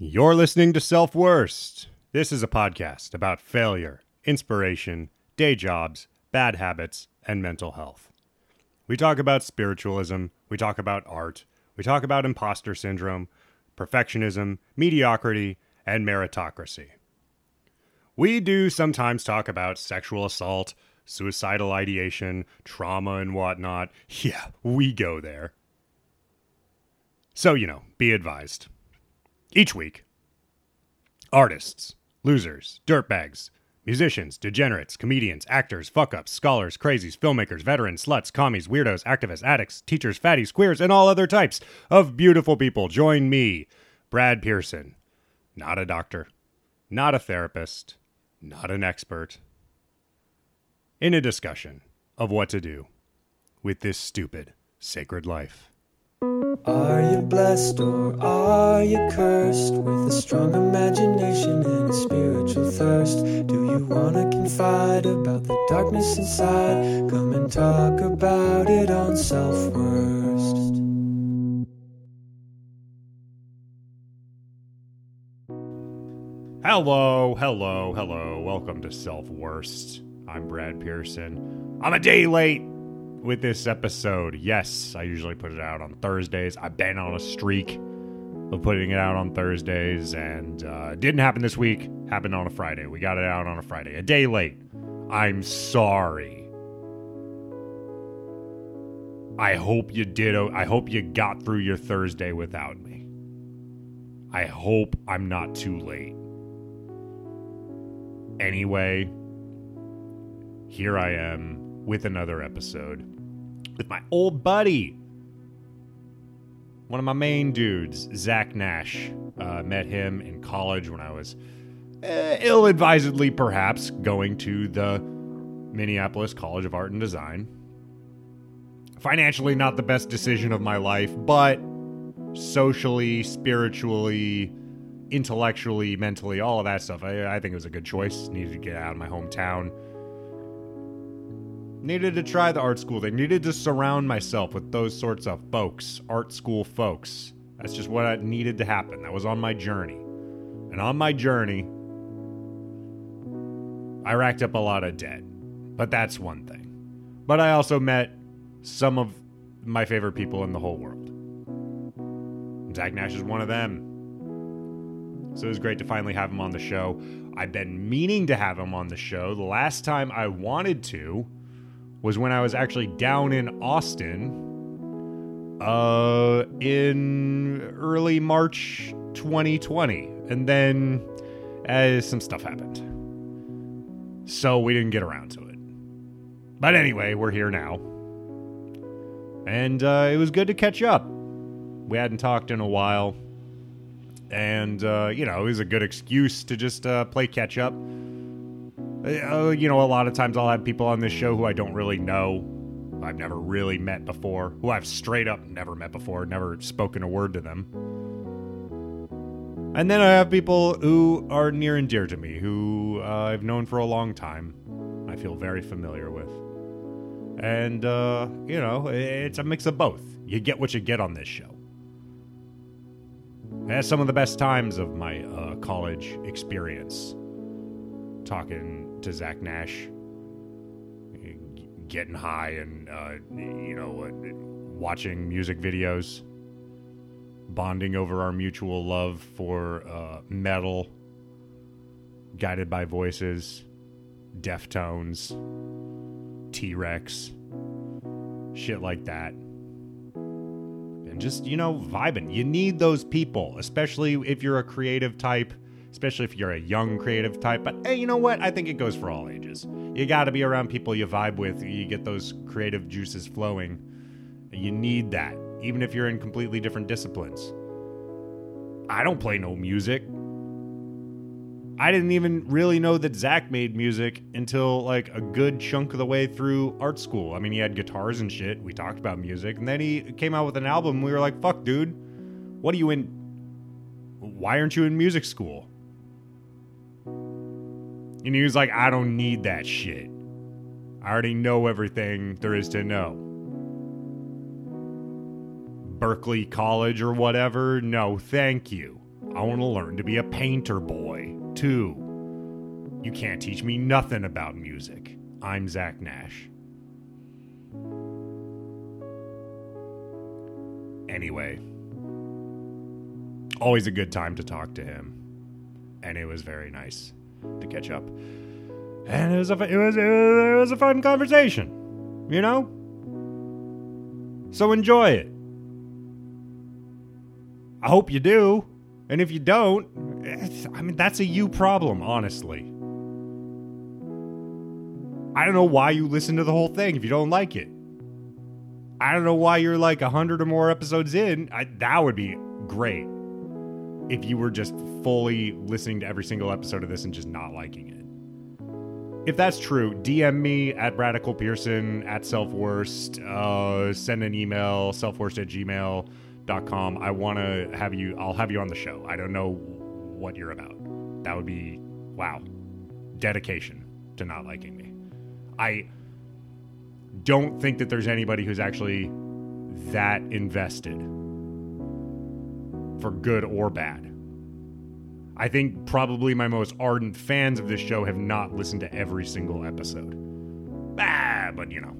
You're listening to Self Worst. This is a podcast about failure, inspiration, day jobs, bad habits, and mental health. We talk about spiritualism, we talk about art, we talk about imposter syndrome, perfectionism, mediocrity, and meritocracy. We do sometimes talk about sexual assault, suicidal ideation, trauma, and whatnot. Yeah, we go there. So, you know, be advised. Each week, artists, losers, dirtbags, musicians, degenerates, comedians, actors, fuck ups, scholars, crazies, filmmakers, veterans, sluts, commies, weirdos, activists, addicts, teachers, fatties, queers, and all other types of beautiful people join me, Brad Pearson. Not a doctor, not a therapist, not an expert, in a discussion of what to do with this stupid sacred life. Are you blessed or are you cursed with a strong imagination and a spiritual thirst? Do you want to confide about the darkness inside? Come and talk about it on Self Worst. Hello, hello, hello. Welcome to Self Worst. I'm Brad Pearson. I'm a day late with this episode. Yes, I usually put it out on Thursdays. I've been on a streak of putting it out on Thursdays, and uh, didn't happen this week. Happened on a Friday. We got it out on a Friday, a day late. I'm sorry. I hope you did. I hope you got through your Thursday without me. I hope I'm not too late. Anyway, here I am with another episode with my old buddy, one of my main dudes, Zach Nash. Uh, met him in college when I was uh, ill advisedly, perhaps, going to the Minneapolis College of Art and Design. Financially, not the best decision of my life, but socially, spiritually, intellectually, mentally, all of that stuff. I, I think it was a good choice. Needed to get out of my hometown. Needed to try the art school. They needed to surround myself with those sorts of folks, art school folks. That's just what I needed to happen. That was on my journey. And on my journey, I racked up a lot of debt. But that's one thing. But I also met some of my favorite people in the whole world. Zach Nash is one of them. So it was great to finally have him on the show. I've been meaning to have him on the show. The last time I wanted to was when I was actually down in Austin uh, in early March 2020. And then uh, some stuff happened. So we didn't get around to it. But anyway, we're here now. And uh, it was good to catch up. We hadn't talked in a while and uh, you know it was a good excuse to just uh, play catch up. Uh, you know, a lot of times I'll have people on this show who I don't really know, I've never really met before, who I've straight up never met before, never spoken a word to them. And then I have people who are near and dear to me, who uh, I've known for a long time, I feel very familiar with. And, uh, you know, it's a mix of both. You get what you get on this show. I had some of the best times of my uh, college experience talking to Zach Nash, getting high and, uh, you know, uh, watching music videos, bonding over our mutual love for uh, metal, guided by voices, Deftones, T Rex, shit like that And just, you know, vibing. You need those people, especially if you're a creative type, especially if you're a young creative type. But hey, you know what? I think it goes for all ages. You got to be around people you vibe with, you get those creative juices flowing. You need that, even if you're in completely different disciplines. I don't play no music. I didn't even really know that Zach made music until like a good chunk of the way through art school. I mean, he had guitars and shit. We talked about music, and then he came out with an album. We were like, "Fuck, dude, what are you in? Why aren't you in music school?" And he was like, "I don't need that shit. I already know everything there is to know." Berklee College or whatever? No, thank you. I want to learn to be a painter boy, too. You can't teach me nothing about music. I'm Zach Nash. Anyway, always a good time to talk to him, and it was very nice to catch up. And it was a it was it was a fun conversation, you know. So enjoy it. I hope you do, and if you don't, I mean that's a you problem, honestly. I don't know why you listen to the whole thing if you don't like it. I don't know why you're like a hundred or more episodes in. I, that would be great if you were just fully listening to every single episode of this and just not liking it. If that's true, DM me at Radical Pearson at Selfworst. Uh, send an email, selfworst at gmail.com. I want to have you, I'll have you on the show. I don't know what you're about. That would be, wow, dedication to not liking me. I don't think that there's anybody who's actually that invested for good or bad. I think probably my most ardent fans of this show have not listened to every single episode. Ah, but you know.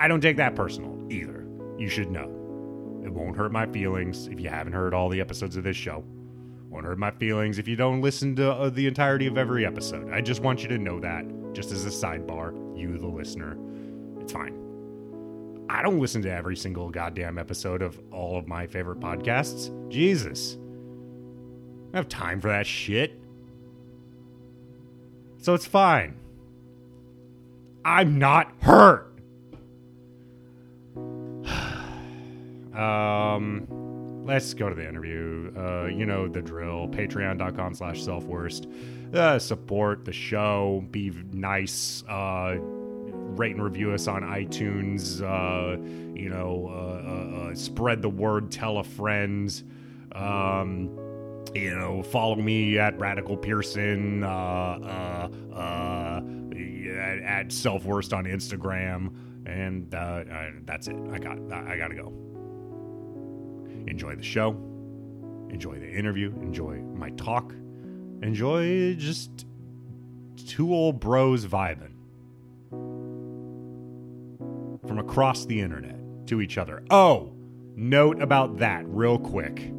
I don't take that personal either. You should know. It won't hurt my feelings if you haven't heard all the episodes of this show. Won't hurt my feelings if you don't listen to uh, the entirety of every episode. I just want you to know that, just as a sidebar, you, the listener. It's fine. I don't listen to every single goddamn episode of all of my favorite podcasts. Jesus. I have time for that shit. So it's fine. I'm not hurt. um let's go to the interview. Uh, you know the drill. Patreon.com slash selfworst. Uh, support the show. Be nice. Uh, rate and review us on iTunes. Uh, you know, uh, uh, uh, spread the word. Tell a friend. Um, you know, follow me at Radical Pearson. Uh, uh, at, at Selfworst on Instagram. And I, that's it. I got. I gotta go enjoy the show, enjoy the interview, enjoy my talk, enjoy just two old bros vibing from across the internet to each other. Oh, note about that real quick.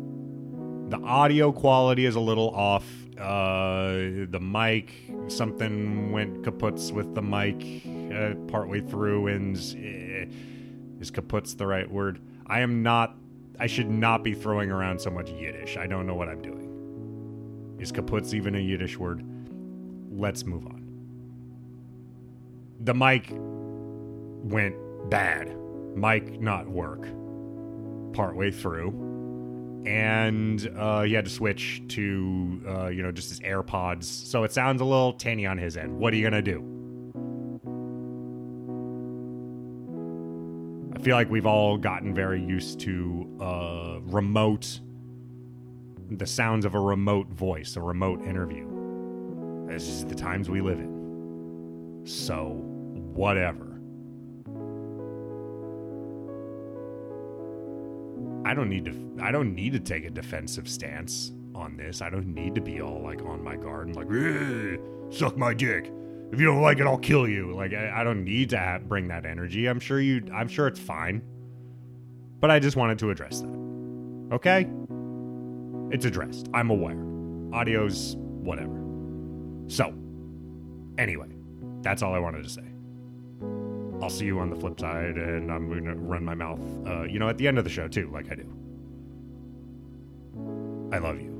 The audio quality is a little off. Uh, the mic, something went kaputs with the mic uh, partway through, and uh, is kaputs the right word? I am not I should not be throwing around so much Yiddish. I don't know what I'm doing. Is kaputz even a Yiddish word? Let's move on. The mic went bad. Mic not work partway through. And uh, he had to switch to, uh, you know, just his AirPods. So it sounds a little tinny on his end. What are you to do? I feel like we've all gotten very used to uh, remote, the sounds of a remote voice, a remote interview. This is the times we live in. So, whatever. I don't need to. I don't need to take a defensive stance on this. I don't need to be all like on my guard and like, "Eh, suck my dick. If you don't like it, I'll kill you. Like, I, I don't need to bring that energy. I'm sure you. I'm sure it's fine. But I just wanted to address that. Okay? It's addressed. I'm aware. Audio's whatever. So, anyway, that's all I wanted to say. I'll see you on the flip side, and I'm going to run my mouth, uh, you know, at the end of the show, too, like I do. I love you.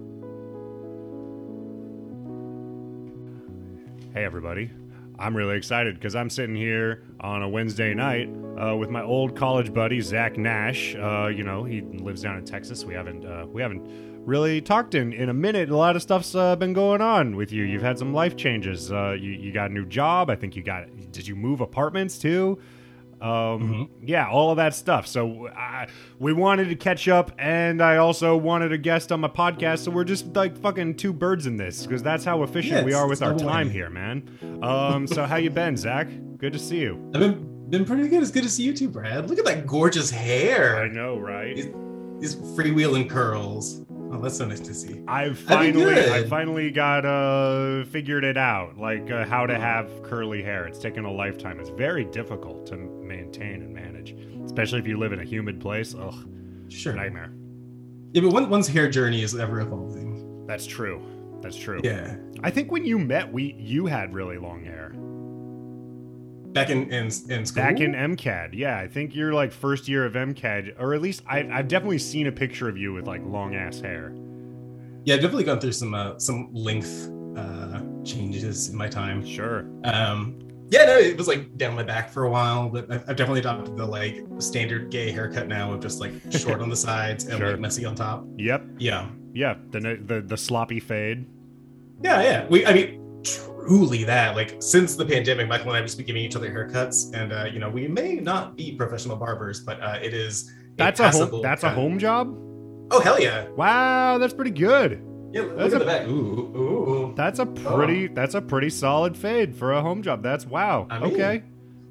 Hey, everybody. I'm really excited because I'm sitting here on a Wednesday night uh, with my old college buddy Zach Nash. Uh, you know, he lives down in Texas. We haven't uh, we haven't really talked in in a minute. A lot of stuff's uh, been going on with you. You've had some life changes. Uh, you you got a new job. I think you got. Did you move apartments too? Um, Yeah, all of that stuff. So I, we wanted to catch up, and I also wanted a guest on my podcast. So we're just like fucking two birds in this because that's how efficient Yeah, we are with our time here, man. Um, so how you been, Zach? Good to see you. I've been been pretty good. It's good to see you too, Brad. Look at that gorgeous hair. I know, right? These, these freewheeling curls. Oh, that's so nice to see. I've finally. I finally got uh figured it out, like uh, how to have curly hair. It's taken a lifetime. It's very difficult to maintain and manage, especially if you live in a humid place. Ugh, Sure. nightmare. Yeah, but one, one's hair journey is ever evolving. That's true. That's true. Yeah. I think when you met, we you had really long hair Back in in, in school. back in MCAD. Yeah, I think you're like first year of MCAD, or at least I, I've definitely seen a picture of you with like long ass hair. Yeah, I've definitely gone through some uh, some length uh, changes in my time. Sure. Um, yeah, no, it was like down my back for a while, but I've, I've definitely adopted the like standard gay haircut now of just like short on the sides and Sure. like messy on top. Yep. Yeah, Yeah. The the the sloppy fade. yeah, yeah. We, I mean, truly that. Like since the pandemic, Michael and I have just been giving each other haircuts, and uh, you know, we may not be professional barbers, but uh, it is. That's a home. That's a home job. Oh hell yeah! Wow, that's pretty good. Yeah, look That's at a- the back. Ooh, ooh. That's a pretty. That's a pretty solid fade for a home job. That's wow. I mean- okay,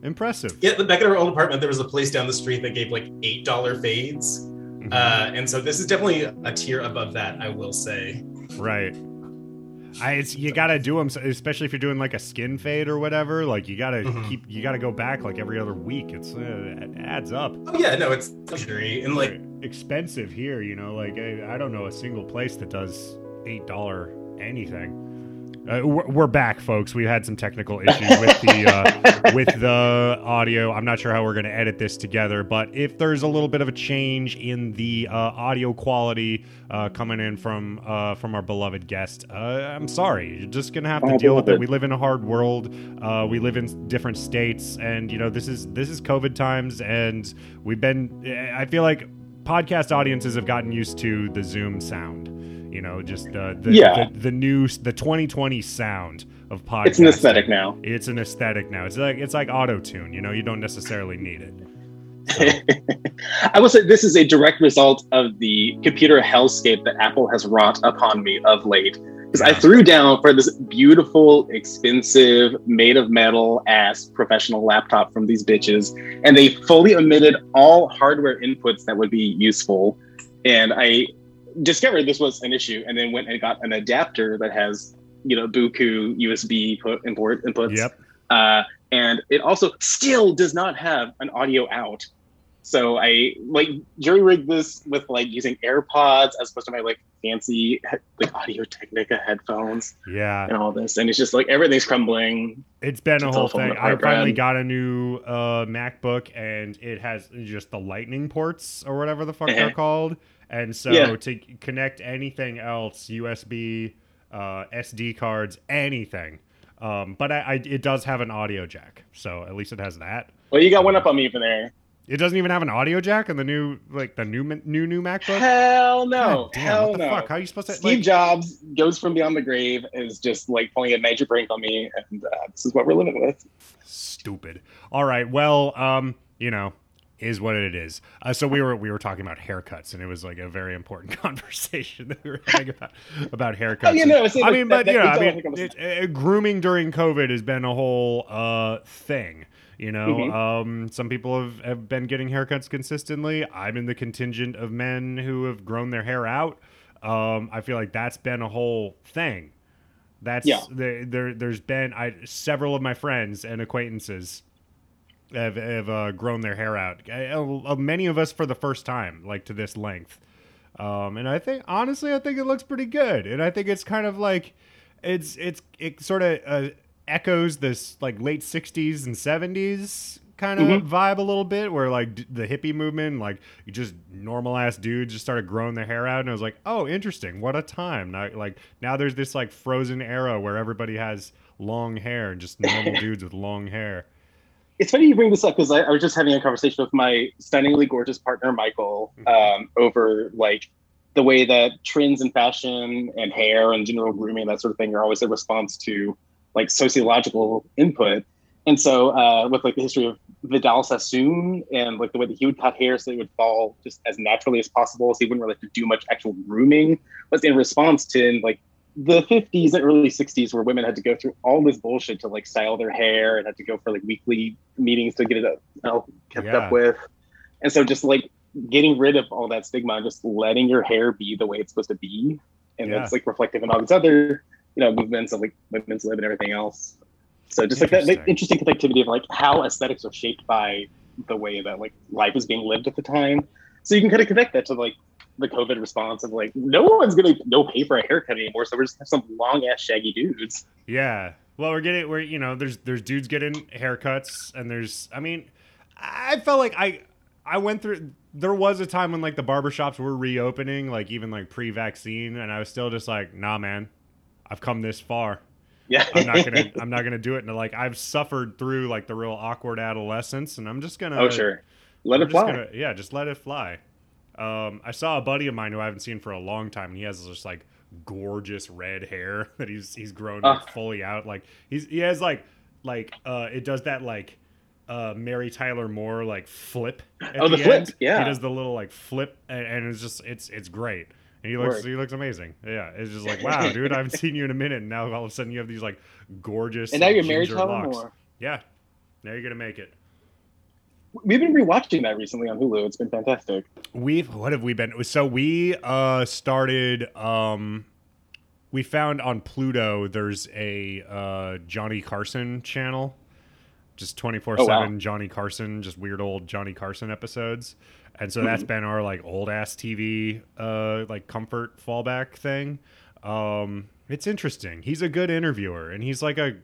impressive. Yeah, the back in our old apartment, there was a place down the street that gave like eight dollar fades, Mhm. uh, and so this is definitely a tier above that. I will say. right. I, it's, you gotta do them, especially if you're doing like a skin fade or whatever. Like you gotta Mhm. keep, you gotta go back like every other week. It's uh, it adds up. Oh yeah, no, it's luxury and like expensive here, you know. Like I, I don't know a single place that does eight dollar anything. Uh, we're, back, folks. We had some technical issues with the uh, with the audio. I'm not sure how we're going to edit this together, but if there's a little bit of a change in the uh, audio quality uh, coming in from uh, from our beloved guest, uh, I'm sorry. You're just going to have to deal with it. We live in a hard world. Uh, we live in different states, and you know this is this is COVID times, and we've been. I feel like podcast audiences have gotten used to the Zoom sound. You know, just uh, the, Yeah. the the new the 2020 sound of podcasting. It's an aesthetic now. It's an aesthetic now. It's like it's like auto tune. You know, you don't necessarily need it. I will say this is a direct result of the computer hellscape that Apple has wrought upon me of late. Because I threw down for this beautiful, expensive, made of metal ass professional laptop from these bitches, and they fully omitted all hardware inputs that would be useful. And I discovered this was an issue, and then went and got an adapter that has, you know, Buku USB put import inputs. Yep. Uh, and it also still does not have an audio out. So I like jury rigged this with like using AirPods as opposed to my like fancy like Audio Technica headphones Yeah. and all this, and it's just like everything's crumbling. It's been a whole thing. I finally got a new uh, MacBook, and it has just the lightning ports or whatever the fuck they're Uh-huh. called. And so Yeah. to connect anything else, USB, uh, SD cards, anything. Um, but I, I, it does have an audio jack, so at least it has that. Well, you got one up on me from there. It doesn't even have an audio jack in the new, like the new new new MacBook. Hell no, God damn, hell no. fuck? How are you supposed to? Steve Like, Jobs goes from beyond the grave is just like pulling a major prank on me, and uh, this is what we're living with. stupid. All right. Well, um, you know, is what it is. Uh, so we were we were talking about haircuts, and it was like a very important conversation that we were having about about haircuts. Oh, no, it's- I mean, but that- that- you know, I mean, it, uh, grooming during COVID has been a whole uh thing. You know, Mhm. um, some people have, have been getting haircuts consistently. I'm in the contingent of men who have grown their hair out. Um, I feel like that's been a whole thing. That's Yeah. there, there. There's been I several of my friends and acquaintances have, have uh, grown their hair out. Uh, many of us for the first time, like to this length. Um, and I think honestly, I think it looks pretty good. And I think it's kind of like it's it's it sort of uh, echoes this like late '60s and '70s kind of Mhm. vibe a little bit, where like d- the hippie movement, like you just normal ass dudes just started growing their hair out, and I was like, oh, interesting, what a time. Now, like now there's this like frozen era where everybody has long hair and just normal dudes with long hair. It's funny you bring this up because I, I was just having a conversation with my stunningly gorgeous partner Michael um, over like the way that trends in fashion and hair and general grooming that sort of thing are always a response to like sociological input. And so uh, with like the history of Vidal Sassoon and like the way that he would cut hair so it would fall just as naturally as possible, so he wouldn't really have to do much actual grooming, was in response to like the 50s and early 60s where women had to go through all this bullshit to like style their hair and had to go for like weekly meetings to get it uh, you know, kept Yeah. up with and so just like getting rid of all that stigma and just letting your hair be the way it's supposed to be, and Yeah. it's like reflective in all these other you know movements of like women's lib and everything else. So just like that Interesting. interesting connectivity of like how aesthetics are shaped by the way that like life is being lived at the time. So you can kind of connect that to like the COVID response of like no one's gonna no pay for a haircut anymore, so we're just have some long ass shaggy dudes. Yeah. Well, we're getting we're you know there's there's dudes getting haircuts and there's I mean I felt like I I went through there was a time when like the barbershops were reopening like even like pre-vaccine and I was still just like nah man I've come this far Yeah, I'm not gonna I'm not gonna do it and like I've suffered through like the real awkward adolescence and I'm just gonna oh sure, let I'm it fly. gonna- yeah, just let it fly. Um, I saw a buddy of mine who I haven't seen for a long time, and he has just like gorgeous red hair that he's he's grown Ah. fully out. Like he's he has like like uh, it does that like uh, Mary Tyler Moore like flip. Oh, the flip, end. yeah. he does the little like flip, and, and it's just it's it's great. And he looks Word. he looks amazing. Yeah, it's just like wow, dude, I haven't seen you in a minute. And now all of a sudden you have these like gorgeous and now you're to Tyler locks. Moore. Yeah, now you're gonna make it. We've been rewatching that recently on Hulu. It's been fantastic. We've what have we been? So we uh started um we found on Pluto there's a uh Johnny Carson channel. Just 24/7 Oh, wow. Johnny Carson, just weird old Johnny Carson episodes. And so Mm-hmm. that's been our like old ass TV uh like comfort fallback thing. Um it's interesting. He's a good interviewer and he's like a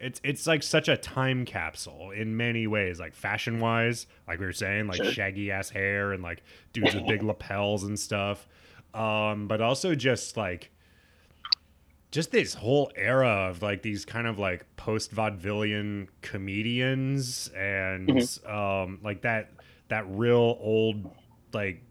it's it's like such a time capsule in many ways, like fashion wise, like we were saying, like Sure. shaggy ass hair and like dudes with big lapels and stuff. Um, but also just like just this whole era of like these kind of like post vaudevillian comedians and um like that that real old like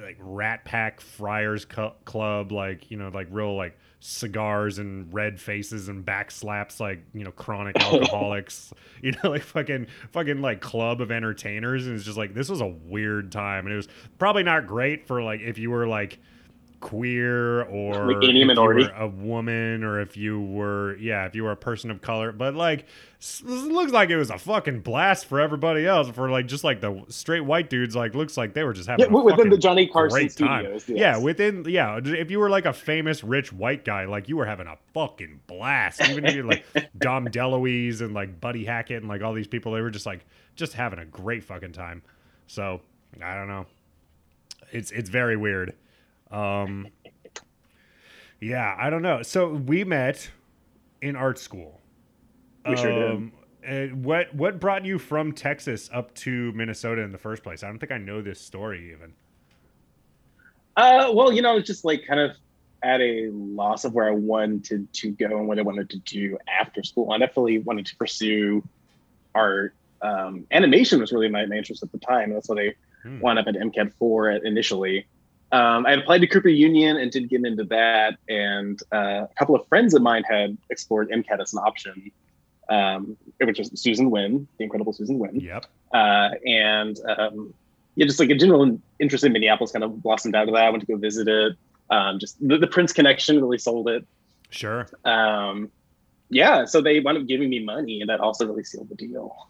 like rat pack friars club like you know like real like cigars and red faces and back slaps like you know chronic alcoholics you know like fucking fucking like club of entertainers. And it's just like this was a weird time. And it was probably not great for like if you were like queer or any minority. a woman or if you were yeah if you were a person of color but like looks like it was a fucking blast for everybody else for like just like the straight white dudes like looks like they were just having Yeah, a within the Johnny Carson studios. Yeah, within yeah, if you were like a famous rich white guy, like you were having a fucking blast. Even if you're like Dom DeLuise and like Buddy Hackett and like all these people, they were just like just having a great fucking time. So I don't know. It's it's very weird. Um, yeah, I don't know. So we met in art school. We sure did. Um, And what what brought you from Texas up to Minnesota in the first place? I don't think I know this story even. Uh, well, you know, I was just like kind of at a loss of where I wanted to go and what I wanted to do after school. I definitely wanted to pursue art. Um, animation was really my, my interest at the time. That's what I Hmm. wound up at MCAD for initially. Um, I had applied to Cooper Union and didn't get into that. And uh, a couple of friends of mine had explored MCAD as an option, um, which is Susan Wynn, the incredible Susan Wynn Yep. uh, and um, yeah, just like a general interest in Minneapolis kind of blossomed out of that. I went to go visit it. Um, just the, the Prince connection really sold it. Sure. Um, yeah, so they wound up giving me money, and that also really sealed the deal.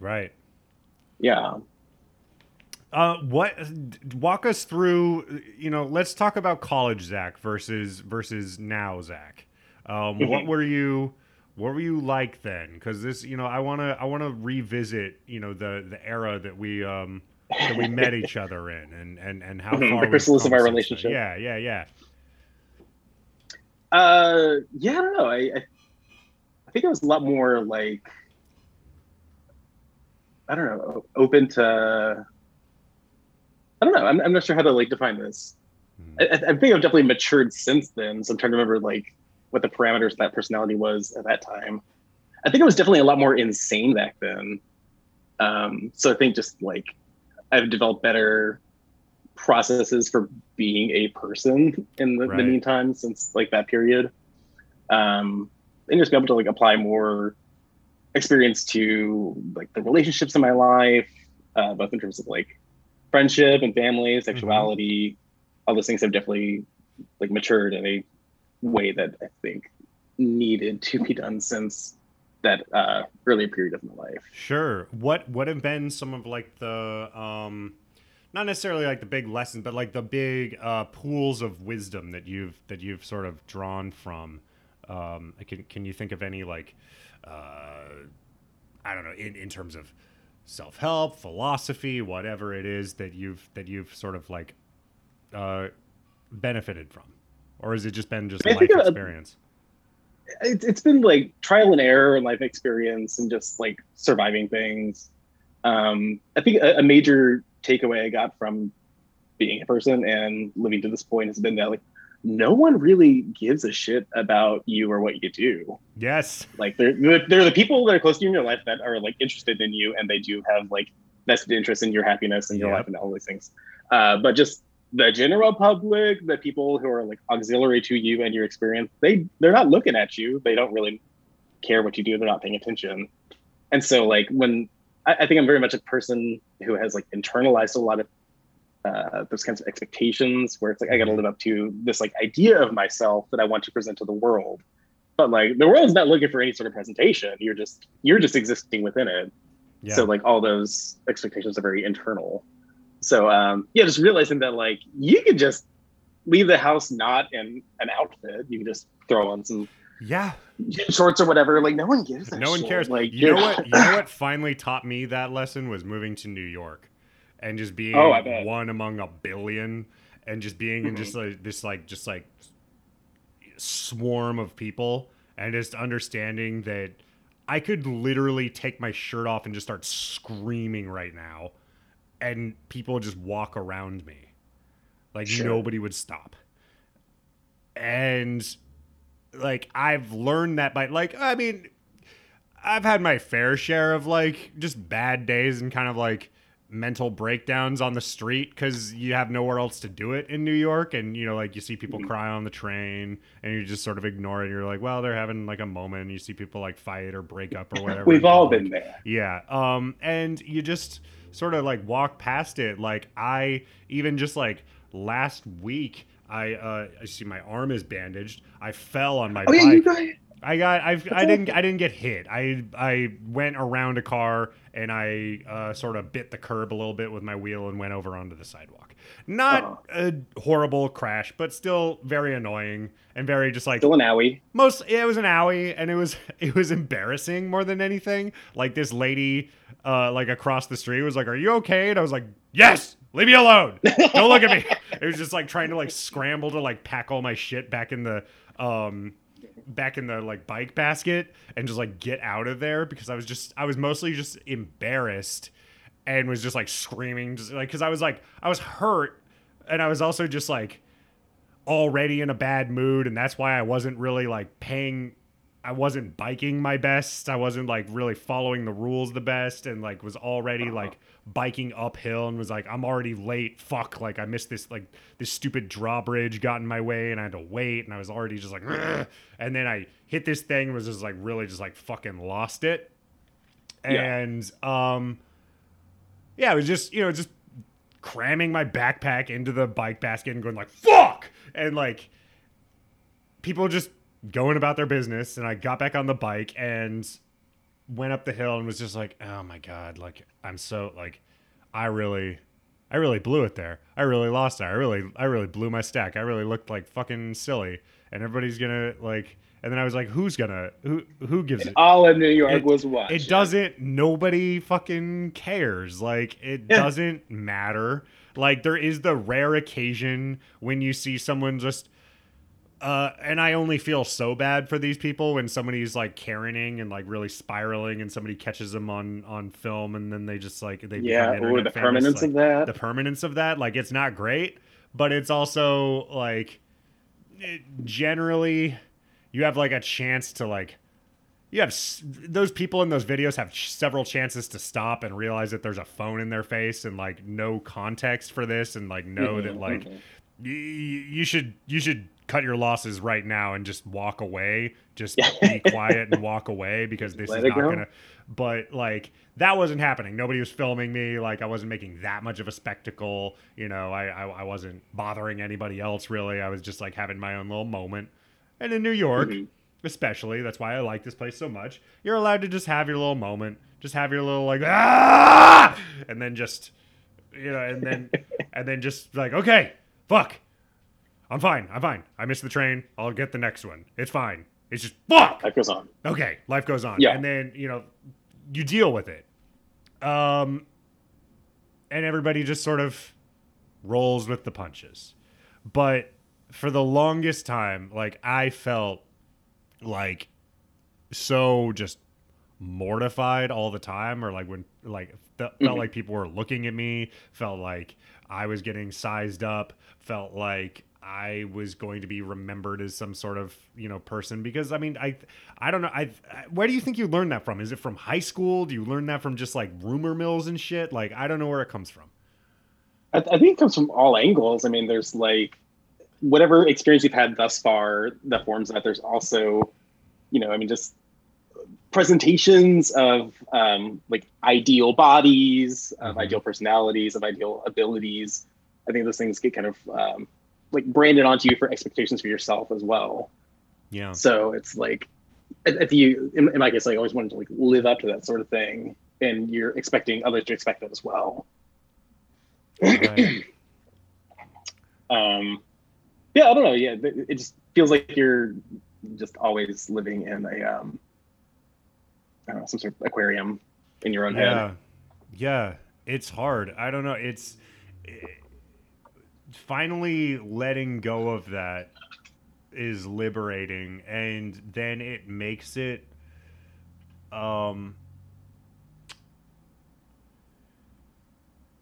Right. Yeah. Uh, what? Walk us through. You know, let's talk about college Zach versus versus now Zach. Um, what Mhm. were you? What were you like then? Because this, you know, I wanna I wanna revisit. You know, the the era that we um that we met each other in, and and and how Mhm, far the chrysalis of our relationship. Yeah, yeah, yeah. Uh, yeah, I don't know. I, I I think it was a lot more like I don't know, open to. I don't know. I'm, I'm not sure how to like define this. Hmm. I, I I think I've definitely matured since then. So I'm trying to remember like what the parameters of that personality was at that time. I think it was definitely a lot more insane back then. Um, so I think just like I've developed better processes for being a person in the, Right. the meantime since like that period. Um, and just be able to like apply more experience to like the relationships in my life, uh, both in terms of like friendship and family, sexuality, all those things have definitely like matured in a way that I think needed to be done since that uh, earlier period of my life. Sure. What what have been some of like the um not necessarily like the big lessons, but like the big uh, pools of wisdom that you've that you've sort of drawn from. Um, can can you think of any like uh, I don't know in, in terms of self help, philosophy, whatever it is that you've that you've sort of like uh, benefited from, or has it just been just I life uh, experience? It, it's been like trial and error and life experience and just like surviving things. Um, I think a, a major takeaway I got from being a person and living to this point has been that like no one really gives a shit about you or what you do. Yes. Like they're they're the people that are close to you in your life that are like interested in you and they do have like vested interest in your happiness and your Yeah. life and all these things. Uh, but just the general public, the people who are like auxiliary to you and your experience, they they're not looking at you. They don't really care what you do. They're not paying attention. And so like when I, I think I'm very much a person who has like internalized a lot of uh, those kinds of expectations where it's like I got to live up to this like idea of myself that I want to present to the world. But like the world's not looking for any sort of presentation. You're just you're just existing within it. Yeah. So like all those expectations are very internal. So um yeah, just realizing that like you can just leave the house not in an outfit. You can just throw on some yeah. shorts or whatever. Like no one gives a No one shit. cares. Like you know what? You know what finally taught me that lesson was moving to New York, and just being Oh. Mm-hmm. one among a billion, and just being in just like this like just like swarm of people, and just understanding that I could literally take my shirt off and just start screaming right now, and people just walk around me, like Sure. nobody would stop, and like I've learned that by like I mean I've had my fair share of like just bad days and kind of like mental breakdowns on the street because you have nowhere else to do it in New York and you know like you see people Mhm. cry on the train and you just sort of ignore it you're like well they're having like a moment and you see people like fight or break up or whatever We've all been there. yeah. Um, and you just sort of like walk past it. Like I even just like last week, I uh, I see my arm is bandaged. I fell on my Oh yeah, bike. you got I got I've, I didn't I didn't get hit. I I went around a car and I uh, sort of bit the curb a little bit with my wheel and went over onto the sidewalk. Not a horrible crash, but still very annoying and very just like still an owie. most yeah, it was an owie and it was it was embarrassing more than anything like this lady uh like across the street was like are you okay and i was like yes leave me alone don't look at me it was just like trying to like scramble to like pack all my shit back in the um back in the like bike basket and just like get out of there because i was just i was mostly just embarrassed and was just like screaming just like because i was like i was hurt and i was also just like already in a bad mood and that's why I wasn't really like paying I wasn't biking my best. I wasn't like really following the rules the best and like was already like biking uphill and was like I'm already late. Fuck, like I missed this like this stupid drawbridge got in my way and I had to wait and I was already just like "Ugh." and then I hit this thing and was just like really just like fucking lost it. Yeah. And um yeah, it was just, you know, just cramming my backpack into the bike basket and going like fuck and like people just going about their business and i got back on the bike and went up the hill and was just like oh my god like i'm so like i really i really blew it there. I really lost it. I really i really blew my stack. I really looked like fucking silly. And everybody's gonna like and then i was like who's gonna who who gives it All in New York It- was watching. it doesn't nobody fucking cares. Like it Yeah. doesn't matter. Like there is the rare occasion when you see someone just uh, and I only feel so bad for these people when somebody's like Karening and like really spiraling, and somebody catches them on on film, and then they just like they Yeah, or the famous, permanence like, of that. the permanence of that like it's not great but it's also like it- generally you have like a chance to like you have s- those people in those videos have several chances to stop and realize that there's a phone in their face and like no context for this and like know that Mhm, like mhm. y- you should you should cut your losses right now and just walk away. Just be quiet and walk away because this Let is not go. gonna but like that wasn't happening. Nobody was filming me. Like i wasn't making that much of a spectacle. You know i i, I wasn't bothering anybody else really. I was just like having my own little moment. And in new york Mhm. especially that's why i like this place so much you're allowed to just have your little moment. Just have your little like ah! And then just you know, and then and then just like, okay, fuck, I'm fine, I'm fine. I missed the train. I'll get the next one. It's fine. It's just fuck. Life goes on. Okay, life goes on. Yeah. And then, you know, you deal with it. Um and everybody just sort of rolls with the punches. But for the longest time, like I felt like so just mortified all the time or like when like felt, felt Mhm. like people were looking at me, felt like I was getting sized up, felt like I was going to be remembered as some sort of you know person because I mean I I don't know I where do you think you learned that from? Is it from high school? Do you learn that from just like rumor mills and shit? Like I don't know where it comes from. I, I think it comes from all angles. I mean, there's like whatever experience you've had thus far that forms that. There's also, you know, I mean, just presentations of um, like ideal bodies, of Mhm. ideal personalities, of ideal abilities. I think those things get kind of um, like branded onto you for expectations for yourself as well. Yeah. So it's like, if you, in, in my case, I always wanted to like live up to that sort of thing, and you're expecting others to expect that as well. Right. um yeah i don't know yeah it just feels like you're just always living in a um i don't know some sort of aquarium in your own yeah head yeah it's hard i don't know it's eh, finally letting go of that is liberating and then it makes it um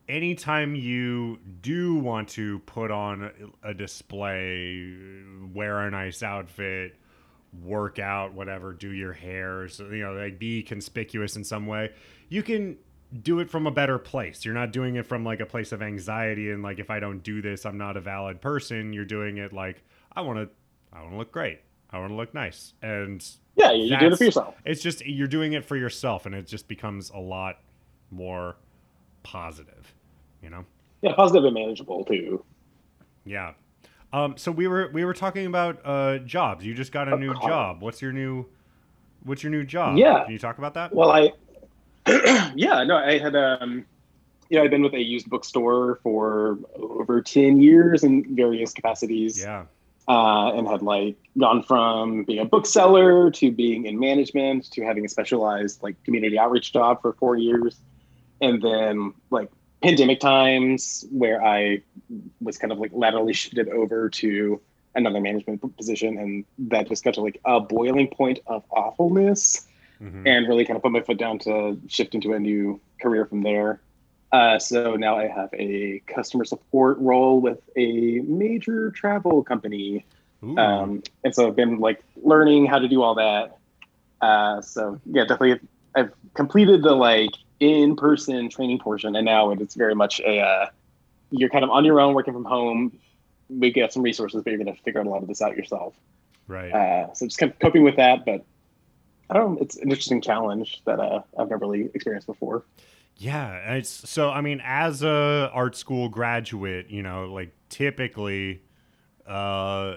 anytime you do want to put on a display wear a nice outfit work out whatever do your hair so you know like be conspicuous in some way you can do it from a better place. You're not doing it from like a place of anxiety and like if i don't do this i'm not a valid person. You're doing it like i want to i want to look great. I want to look nice. And yeah you do it for yourself. it's just you're doing it for yourself and it just becomes a lot more positive you know? Yeah positive and manageable too. Yeah. Um so we were we were talking about uh jobs. You just got a new job. What's your new what's your new job? Yeah. can you talk about that? Well i yeah no i had um you know i've been with a used bookstore for over 10 years in various capacities. Yeah. Uh, and had like gone from being a bookseller to being in management to having a specialized like community outreach job for four years. And then like pandemic times where i was kind of like laterally shifted over to another management position and that just got to like a boiling point of awfulness Mhm. and really kind of put my foot down to shift into a new career from there. Uh, so now I have a customer support role with a major travel company, um, and so I've been like learning how to do all that. Uh, so yeah, definitely, I've completed the like in-person training portion, and now it's very much a uh, you're kind of on your own, working from home. We get some resources, but you're going to figure out a lot of this out yourself. right Uh, so just kind of coping with that, but I don't know. It's an interesting challenge that uh, I've never really experienced before. Yeah, it's so I mean as a art school graduate, you know, like typically uh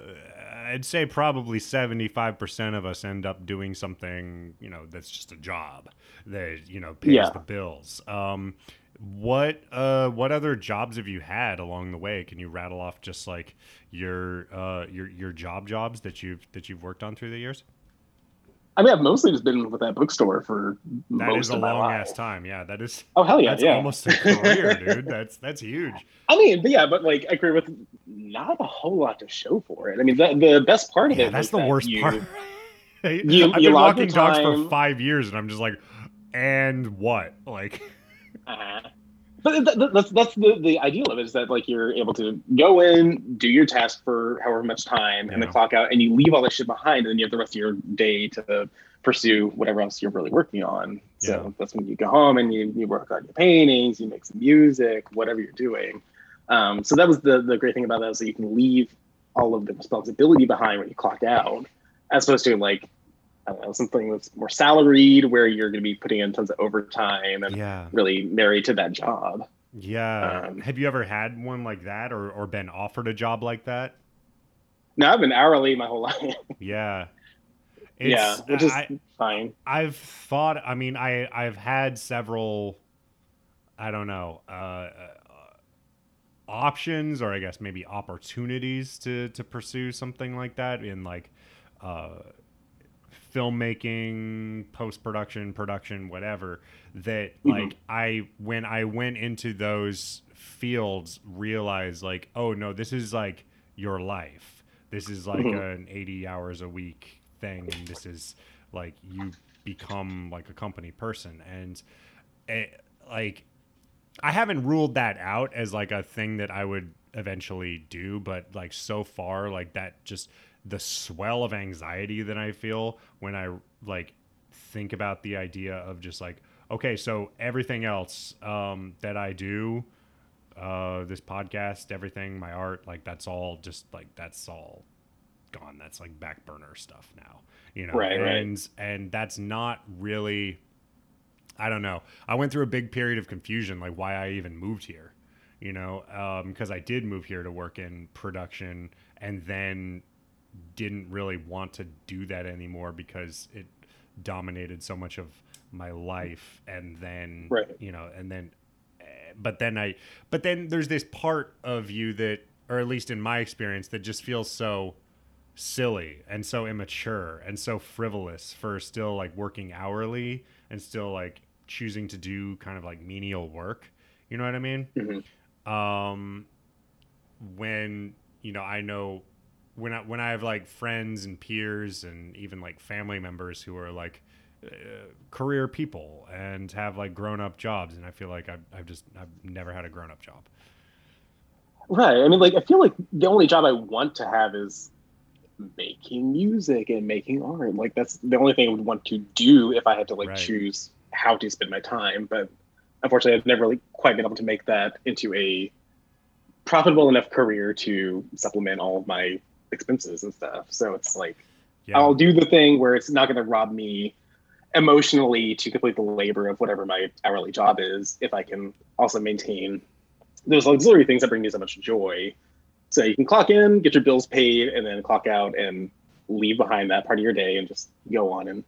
I'd say probably 75% of us end up doing something, you know, that's just a job that, you know, pays Yeah. the bills. Um what uh what other jobs have you had along the way? Can you rattle off just like your uh your your job jobs that you've that you've worked on through the years? I mean, I've mostly just been with that bookstore for That most is a of my long life. ass time. Yeah, that is Oh hell yeah, that's yeah. almost a career, dude. That's that's huge. I mean, but yeah, but like I agree with not a whole lot to show for it. I mean, the the best part of Yeah, it. that's the that worst you- part. you I've been walking dogs for five years, and I'm just like, and what? Like, Uh-huh. But th- th- that's that's the, the ideal of it is that like you're able to go in, do your task for however much time, and Yeah. then clock out, and you leave all that shit behind, and then you have the rest of your day to pursue whatever else you're really working on. So Yeah. that's when you go home and you, you work on your paintings, you make some music, whatever you're doing. Um, so that was the the great thing about that is that you can leave all of the responsibility behind when you clock out, as opposed to like I don't know something that's more salaried where you're going to be putting in tons of overtime and yeah, really married to that job. yeah. Um, Have you ever had one like that, or or been offered a job like that? No, I've been hourly my whole life. Yeah. yeah, It's- which is I, fine. I've thought. I mean, I I've had several. I don't know. Uh, options or I guess maybe opportunities to to pursue something like that in like uh, filmmaking, post production, production, whatever. That Mhm. like I when I went into those fields realized like oh no this is like your life. This is like Mhm. an eighty hours a week thing, and this is like you become like a company person and it, like I haven't ruled that out as like a thing that I would eventually do, but like so far, like that just the swell of anxiety that I feel when I like think about the idea of just like, okay, so everything else um, that I do, uh, this podcast, everything, my art, like that's all just like that's all gone. That's like back burner stuff now, you know, Right, right. and and that's not really. I don't know. I went through a big period of confusion, like why I even moved here, you know, because I did move here to work in production and then didn't really want to do that anymore because it dominated so much of my life. And then, Right. you know, and then, eh, but then I, but then there's this part of you that, or at least in my experience, that just feels so silly and so immature and so frivolous for still like working hourly and still like choosing to do kind of like menial work. You know what I mean? Mhm. Um, when you know, I know when I when I have like friends and peers and even like family members who are like uh, career people and have like grown up jobs, and I feel like I've, I've just I've never had a grown up job. Right. I mean, like, I feel like the only job I want to have is making music and making art. Like, that's the only thing I would want to do if I had to like Right. choose how to spend my time. But unfortunately, I've never really quite been able to make that into a profitable enough career to supplement all of my expenses and stuff. So it's like Yeah, I'll do the thing where it's not going to rob me emotionally to complete the labor of whatever my hourly job is if I can also maintain those auxiliary things that bring me so much joy. So you can clock in, get your bills paid, and then clock out and leave behind that part of your day and just go on and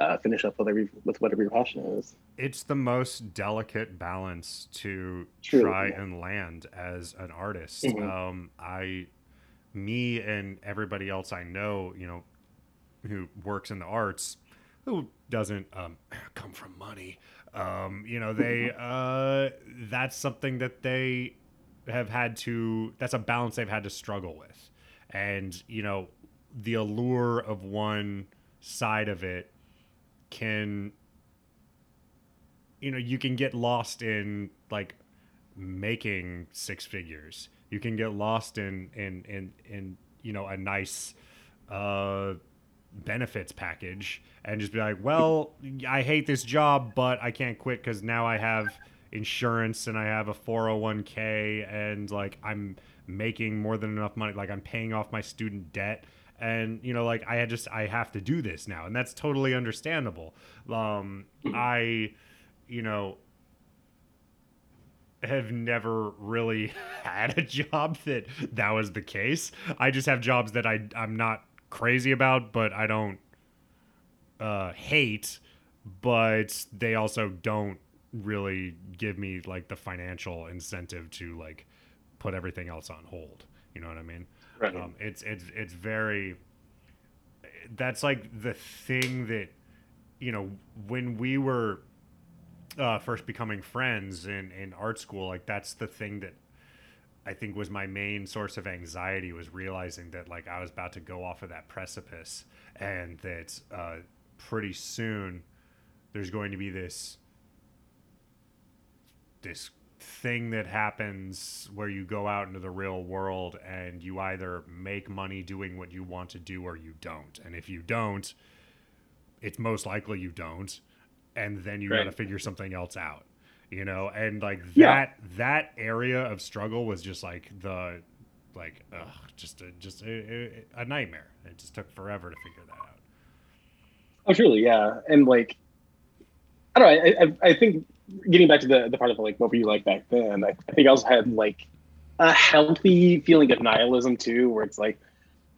uh, finish up with, every, with whatever your passion is. it's the most delicate balance to True. try and land as an artist. Mhm. Um, I, me, and everybody else I know, you know, who works in the arts, who doesn't um, come from money, um, you know, they uh, that's something that they have had to. That's a balance they've had to struggle with, and you know, the allure of one side of it can you know you can get lost in like making six figures you can get lost in in in in you know a nice uh benefits package and just be like well i hate this job but i can't quit because now i have insurance and i have a 401k and like i'm making more than enough money. Like i'm paying off my student debt. And you know like i just i have to do this now. And that's totally understandable. Um i you know have never really had a job that that was the case i just have jobs that i i'm not crazy about but i don't uh hate but they also don't really give me like the financial incentive to like put everything else on hold you know what i mean Right. um, it's it's it's very. That's like the thing that, you know, when we were uh, first becoming friends in in art school, like that's the thing that I think was my main source of anxiety was realizing that like I was about to go off of that precipice and that uh, pretty soon there's going to be this this thing that happens where you go out into the real world and you either make money doing what you want to do or you don't. And if you don't, it's most likely you don't. And then you got to figure something else out, you know? And like Yeah. that, that area of struggle was just like the, like, ugh, just a, just a, a, a nightmare. It just took forever to figure that out. Oh, truly, yeah. And like, I don't know. I, I, I think getting back to the, the part of like what were you like back then, I, I think I also had like a healthy feeling of nihilism too, where it's like,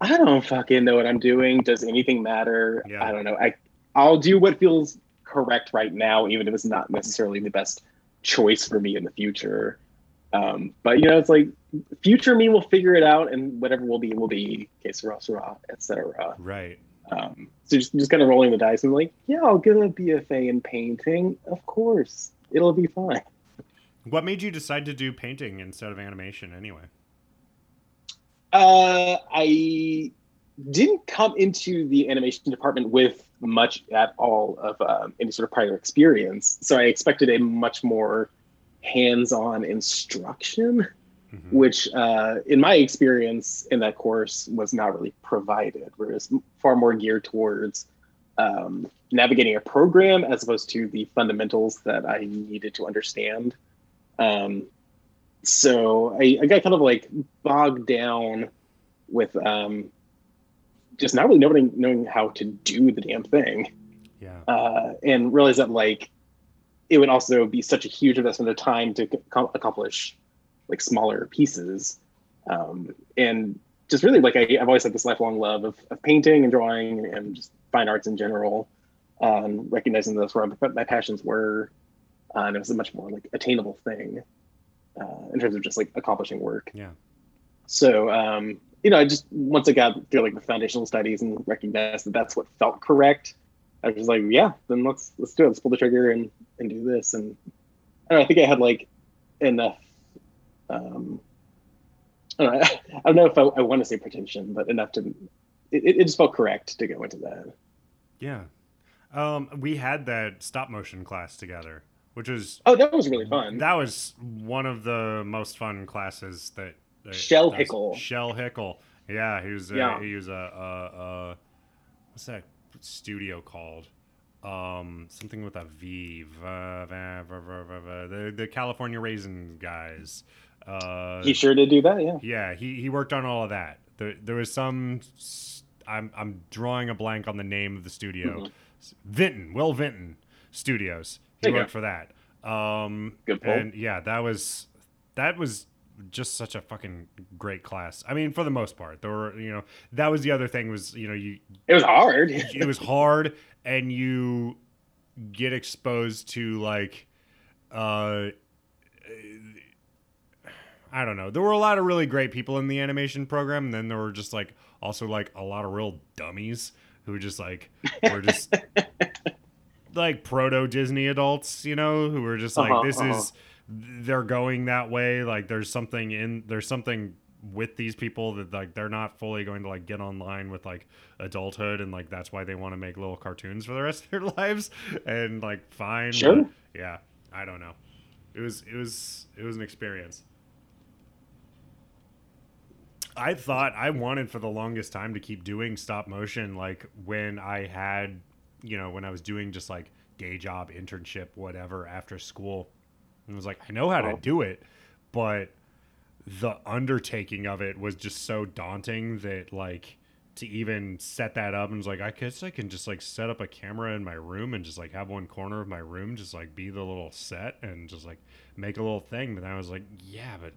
I don't fucking know what I'm doing. Does anything matter? Yeah. I don't know. I I'll do what feels correct right now, even if it's not necessarily the best choice for me in the future. Um, but you know, it's like future me will figure it out, and whatever will be will be. Que sera, sera, etc. Right. Um, so just just kind of rolling the dice and like, yeah, I'll get a BFA in painting. Of course, it'll be fine. What made you decide to do painting instead of animation anyway? Uh, I didn't come into the animation department with much at all of um, any sort of prior experience, so I expected a much more hands-on instruction, Mhm. which, uh, in my experience in that course, was not really provided. Whereas far more geared towards um, navigating a program as opposed to the fundamentals that I needed to understand. Um, so I, I got kind of like bogged down with um, just not really knowing knowing how to do the damn thing, Yeah. uh, and realize that like it would also be such a huge investment of time to co- accomplish like smaller pieces, um, and just really like I, I've always had this lifelong love of, of painting and drawing and just fine arts in general, um, recognizing that's where my, my passions were, uh, and it was a much more like attainable thing uh, in terms of just like accomplishing work. Yeah. So, um, you know, I just once I got through like the foundational studies and recognized that that's what felt correct, I was like, yeah, then let's let's do it. Let's pull the trigger and and do this. And I don't know, I think I had like enough. Um, I don't know, I don't know if I, I want to say pretension, but enough to. It, it just felt correct to go into that. Yeah. Um, we had that stop motion class together, which was Oh, that was really fun. that was one of the most fun classes that, Shell Hickle. Shell Hickle. Yeah, he was a, Yeah. he was a, a, a what's that studio called? Um, something with a V. Va- va- va- The the California Raisin guys. Uh, he sure did do that. Yeah. yeah, he, he worked on all of that. There, there was some. I'm I'm drawing a blank on the name of the studio. Vinton, Will Vinton Studios. He Mm-hmm. Worked for that. Um, Good pull. and yeah, that was that was just such a fucking great class. I mean, for the most part, there were you know that was the other thing was you know you It was hard. it was hard and you get exposed to like uh I don't know. There were a lot of really great people in the animation program, and then there were just like also like a lot of real dummies who just like were just like proto Disney adults, you know, who were just like Uh-huh, this uh-huh. is they're going that way. Like there's something in there's something with these people that like they're not fully going to like get online with like adulthood and like that's why they want to make little cartoons for the rest of their lives and like fine Sure. yeah i don't know it was it was it was an experience i thought i wanted for the longest time to keep doing stop motion like when i had you know when i was doing just like day job internship whatever after school and was like i know how to Oh. do it but the undertaking of it was just so daunting that like to even set that up and was like I guess I can just like set up a camera in my room and just like have one corner of my room just like be the little set and just like make a little thing but I was like yeah but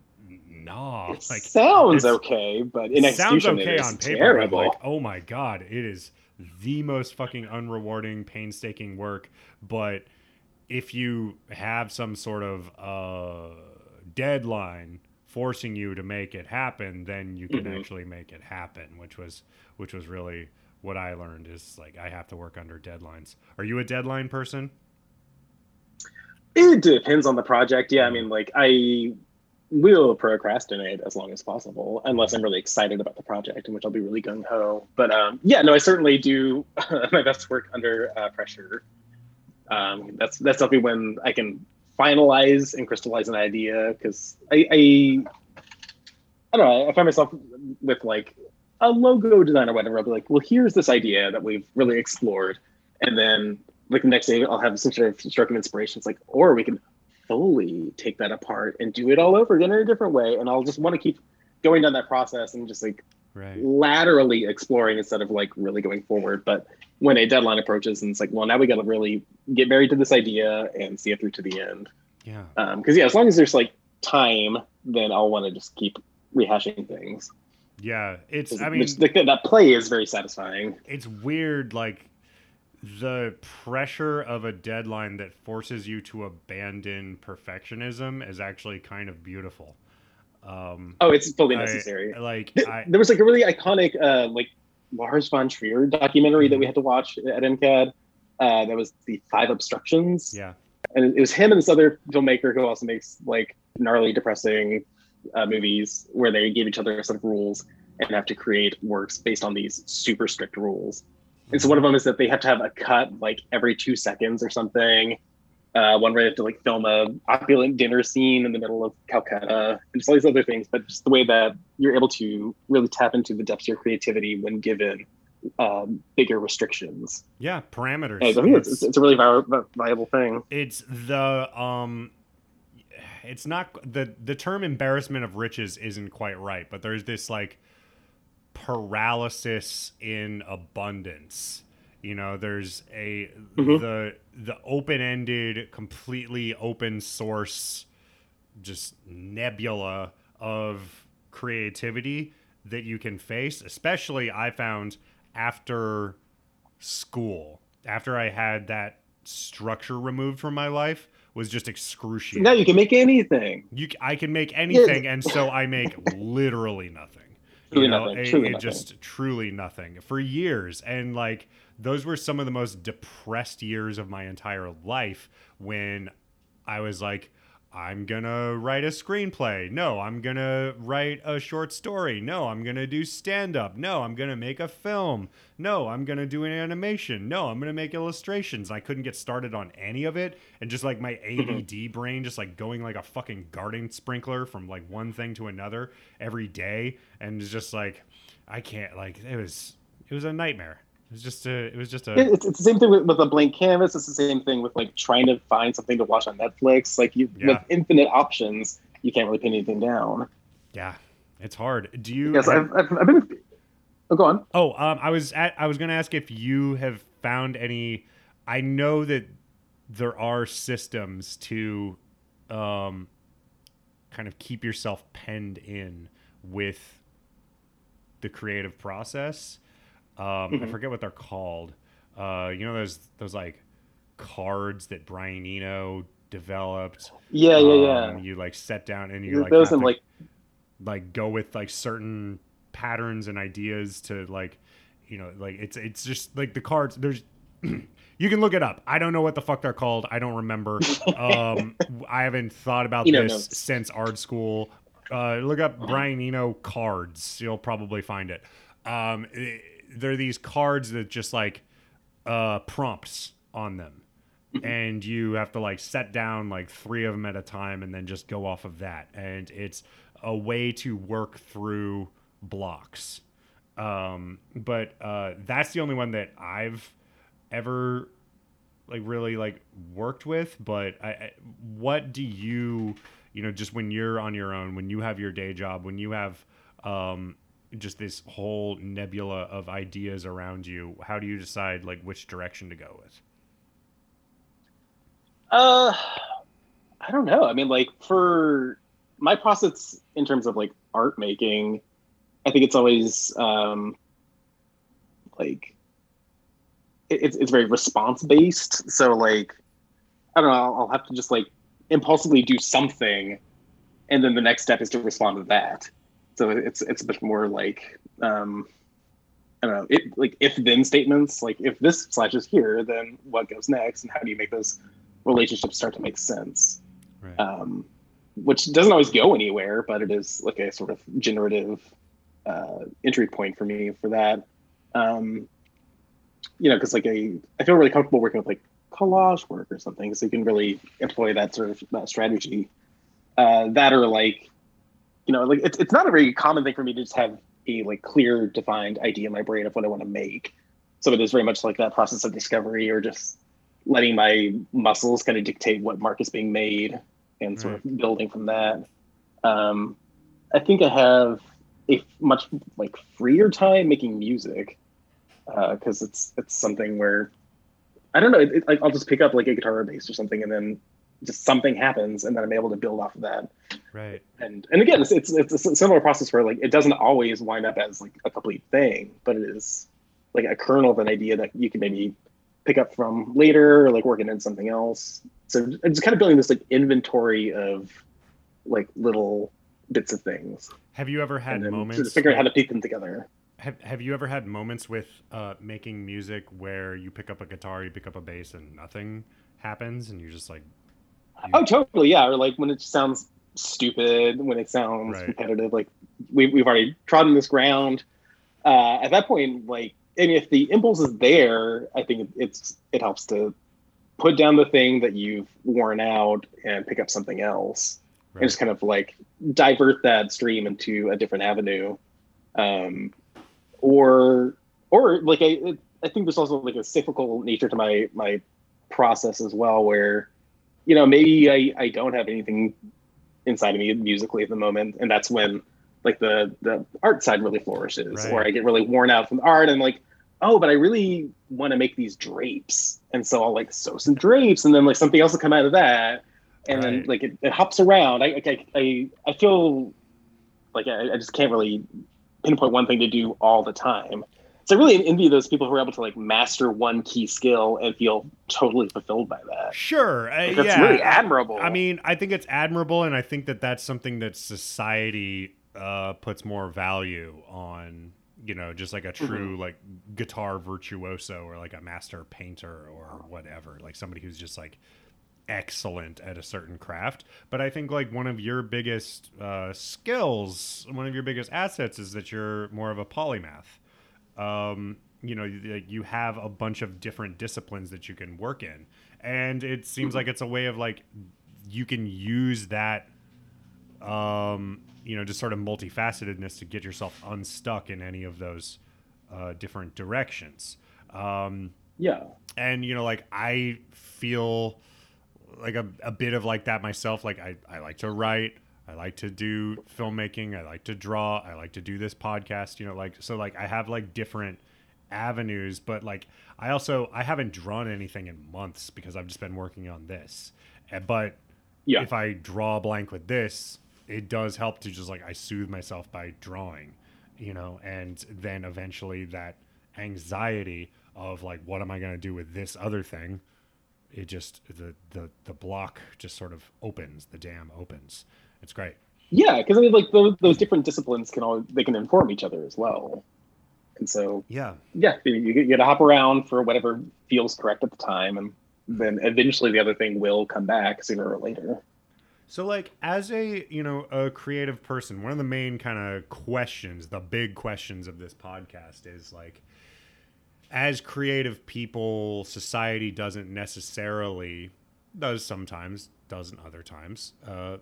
nah It like sounds okay, but in sounds execution, okay on paper terrible. but like oh my god it is the most fucking unrewarding painstaking work but if you have some sort of uh deadline forcing you to make it happen then you can Mhm. actually make it happen which was which was really what i learned is like i have to work under deadlines are you a deadline person It depends on the project. Yeah, I mean, like I will procrastinate as long as possible, unless I'm really excited about the project, in which I'll be really gung ho. But um, yeah, no, I certainly do my best work under uh, pressure. Um, that's that's definitely when I can finalize and crystallize an idea because I, I I don't know. I find myself with like a logo design or whatever. I'll be like, well, here's this idea that we've really explored, and then like the next day I'll have some sort of stroke of inspiration. It's like, or we can fully take that apart and do it all over again in a different way. And I'll just want to keep going down that process and just like right laterally exploring instead of like really going forward. But when a deadline approaches and it's like, well, now we got to really get married to this idea and see it through to the end. yeah Because yeah, as long as there's like time, then I'll want to just keep rehashing things. yeah it's. i mean which- that, that play is very satisfying. it's weird like the pressure of a deadline that forces you to abandon perfectionism is actually kind of beautiful. Um, Oh, it's fully I- necessary. like I, there was like a really iconic uh like Lars von Trier documentary Mm-hmm. that we had to watch at MCAD. Uh, that was the Five Obstructions, yeah, and it was him and this other filmmaker who also makes like gnarly, depressing uh, movies where they give each other a set of rules and have to create works based on these super strict rules. And so one of them is that they have to have a cut like every two seconds or something. Uh, one where they have to like film a opulent dinner scene in the middle of Calcutta, and just all these other things. But just the way that you're able to really tap into the depths of your creativity when given um, bigger restrictions. yeah, parameters. I think it's, it's, it's a really vi- vi- viable thing. it's the um it's not the the term embarrassment of riches isn't quite right but there's this like paralysis in abundance you know there's a Mhm. the the open-ended completely open source just nebula of creativity that you can face especially i found after school after i had that structure removed from my life was just excruciating Now you can make anything. you I can make anything and so i make literally nothing Truly you know, nothing, it- truly it nothing. just truly nothing for years and like those were some of the most depressed years of my entire life when i was like i'm gonna write a screenplay. No i'm gonna write a short story. No i'm gonna do stand-up. No i'm gonna make a film. No i'm gonna do an animation. No i'm gonna make illustrations. I couldn't get started on any of it. And just like my add brain just like going like a fucking garden sprinkler from like one thing to another every day. And it's just like i can't like it was it was a nightmare it was just a it was just a It- It's, it's the same thing with, with a blank canvas. It's the same thing with like trying to find something to watch on Netflix. Like you, Yeah. with infinite options, you can't really pin anything down. yeah it's hard do you Yes, have- I've, I've, I've been. Oh, go on. Oh, um, I was at, I was going to ask if you have found any. I know that there are systems to, um, kind of keep yourself penned in with the creative process. Um, I Mhm. forget what they're called. Uh, you know those those like cards that Brian Eno developed. Yeah, yeah, yeah. Um, you like set down and you like Those and to like like go with like certain patterns and ideas to like you know like it's it's just like the cards there's you can look it up i don't know what the fuck they're called i don't remember um i haven't thought about Eno this notes. since art school uh look up brian eno cards you'll probably find it um eh, they're these cards that just like uh prompts on them. And you have to like set down like three of them at a time and then just go off of that. And it's a way to work through blocks. Um but uh that's the only one that i've ever like really like worked with. But I, I what do you you know just when you're on your own when you have your day job when you have um just this whole nebula of ideas around you how do you decide like which direction to go with Uh, I don't know. I mean, like for my process in terms of like art making, I think it's always um, like it, it's it's very response based. So like, I don't know. I'll, I'll have to just like impulsively do something, and then the next step is to respond to that. So it's it's a bit more like um, I don't know. It like if then statements. Like if this slashes here, then what goes next, and how do you make those relationships start to make sense? right um, which doesn't always go anywhere, but it is like a sort of generative uh, entry point for me for that. Um, you know, because like a, I feel really comfortable working with like collage work or something, so you can really employ that sort of that strategy. Uh, that or like, you know, like it's it's not a very common thing for me to just have a like clear defined idea in my brain of what I want to make. So it is very much like that process of discovery or just letting my muscles kind of dictate what mark is being made and sort of building from that. Um, I think I have a much like freer time making music because it's it's something where I don't know. It, it, I'll just pick up like a guitar or bass or something, and then just something happens, and then I'm able to build off of that. right And and again, it's it's, it's a similar process where like it doesn't always wind up as like a complete thing, but it is like a kernel of an idea that you can maybe pick up from later or like working in something else. So I'm kind of building this like inventory of like little bits of things. Have you ever had moments sort of figure out how to piece them together. Have Have you ever had moments with uh, making music where you pick up a guitar, you pick up a bass, and nothing happens, and you're just like, Oh, totally. Yeah. Or like when it sounds stupid, when it sounds Right. repetitive, like we, we've already trodden this ground. Uh, at that point, like, I mean, if the impulse is there, I think it's, it helps to put down the thing that you've worn out and pick up something else Right. and just kind of like divert that stream into a different avenue. Um, or, or like, I, I think there's also like a cyclical nature to my, my process as well, where, you know, maybe I, I don't have anything inside of me musically at the moment. And that's when like the, the art side really flourishes Right. or I get really worn out from art and like, oh, but I really want to make these drapes. And so I'll like sew some drapes and then like something else will come out of that. And then like it, it hops around. I, I, I, I feel like I, I just can't really pinpoint one thing to do all the time. So I really envy those people who are able to like master one key skill and feel totally fulfilled by that. Sure, uh, Like, that's yeah. really admirable. I mean, I think it's admirable, and I think that that's something that society uh, puts more value on. You know, just like a Mm-hmm. true like guitar virtuoso or like a master painter or whatever, like somebody who's just like excellent at a certain craft. But I think like one of your biggest uh, skills, one of your biggest assets, is that you're more of a polymath. Um, you know, you, you have a bunch of different disciplines that you can work in, and it seems like it's a way of like you can use that um, you know, just sort of multifacetedness to get yourself unstuck in any of those uh, different directions. Um, yeah. and you know, like I feel like a, a bit of like that myself. Like I, I like to write. I like to do filmmaking. I like to draw. I like to do this podcast. You know, like so like I have like different avenues, but like I also I haven't drawn anything in months because I've just been working on this. Uh, But Yeah. if I draw a blank with this, it does help to just like I soothe myself by drawing, you know, and then eventually that anxiety of like what am I going to do with this other thing, it just the the the block just sort of opens, the dam opens. It's great. Yeah, because I mean, like those, those different disciplines can all they can inform each other as well, and so Yeah. yeah, you, you got to hop around for whatever feels correct at the time, and then eventually the other thing will come back sooner or later. So like as a, you know, a creative person, one of the main kind of questions, the big questions of this podcast is like as creative people, society doesn't necessarily does sometimes, doesn't other times, uh,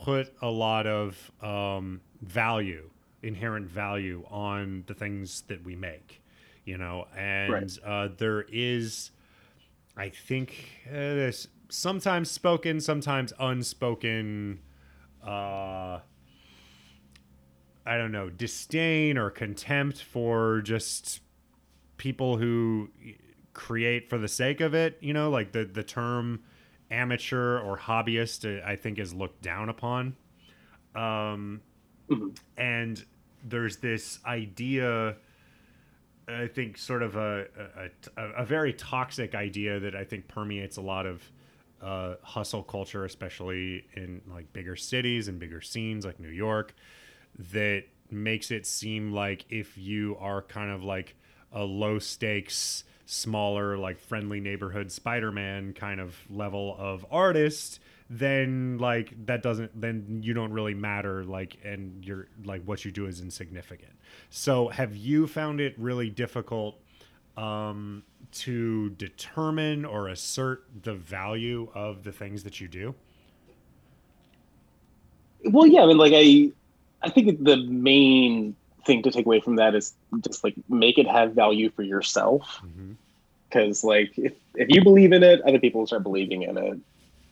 put a lot of um, value, inherent value on the things that we make, you know, and Right. uh, there is, I think, uh, this sometimes spoken, sometimes unspoken, uh, I don't know, disdain or contempt for just people who create for the sake of it. You know, like the the term amateur or hobbyist, uh, I think, is looked down upon. Um, Mhm. and there's this idea. I think sort of a, a, a, a very toxic idea that I think permeates a lot of uh, hustle culture, especially in like bigger cities and bigger scenes like New York, that makes it seem like if you are kind of like a low stakes, smaller, like friendly neighborhood Spider Man kind of level of artist, then like that doesn't, then you don't really matter, like, and you're like what you do is insignificant. So have you found it really difficult? um, to determine or assert the value of the things that you do? Well, yeah, I mean, like I, I think the main thing to take away from that is just like make it have value for yourself. Mm-hmm. Because like if if you believe in it, other people will start believing in it.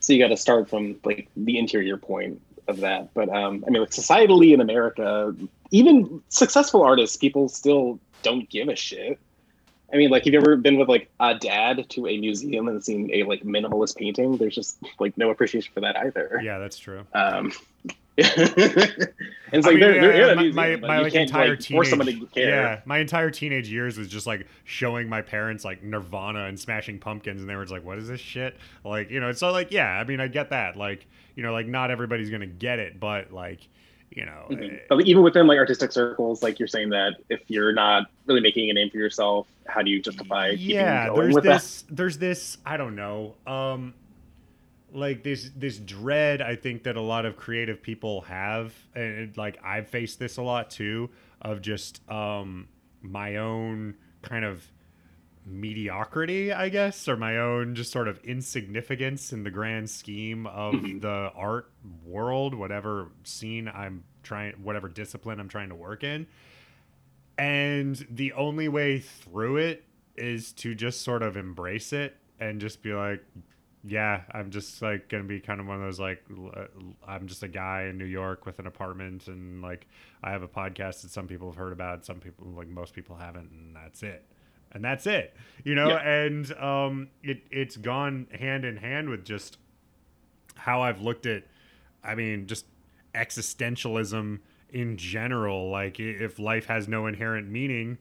So you got to start from like the interior point of that. But um, I mean, like societally in America, even successful artists, people still don't give a shit. I mean, like, have you ever been with like a dad to a museum and seen a like minimalist painting? There's just like no appreciation for that either. Yeah, that's true. Um, it's I like mean, they're, they're yeah, my, my, my like entire like, teenage force somebody to care. yeah my entire teenage years was just like showing my parents like Nirvana and Smashing Pumpkins and they were just like what is this shit like you know so like yeah I mean I get that like you know like not everybody's gonna get it but like you know Mhm. eh, But even within like artistic circles, like you're saying that if you're not really making a name for yourself, how do you justify keeping yeah there's this there's this i don't know um like this this dread i think that a lot of creative people have and like i've faced this a lot too of just um my own kind of mediocrity i guess or my own just sort of insignificance in the grand scheme of Mhm. the art world whatever scene i'm trying whatever discipline i'm trying to work in and the only way through it is to just sort of embrace it and just be like yeah i'm just like gonna be kind of one of those like uh, i'm just a guy in new york with an apartment and like i have a podcast that some people have heard about some people like most people haven't and that's it. And that's it you know? Yeah. and um it it's gone hand in hand with just how i've looked at i mean just existentialism in general. Like if life has no inherent meaning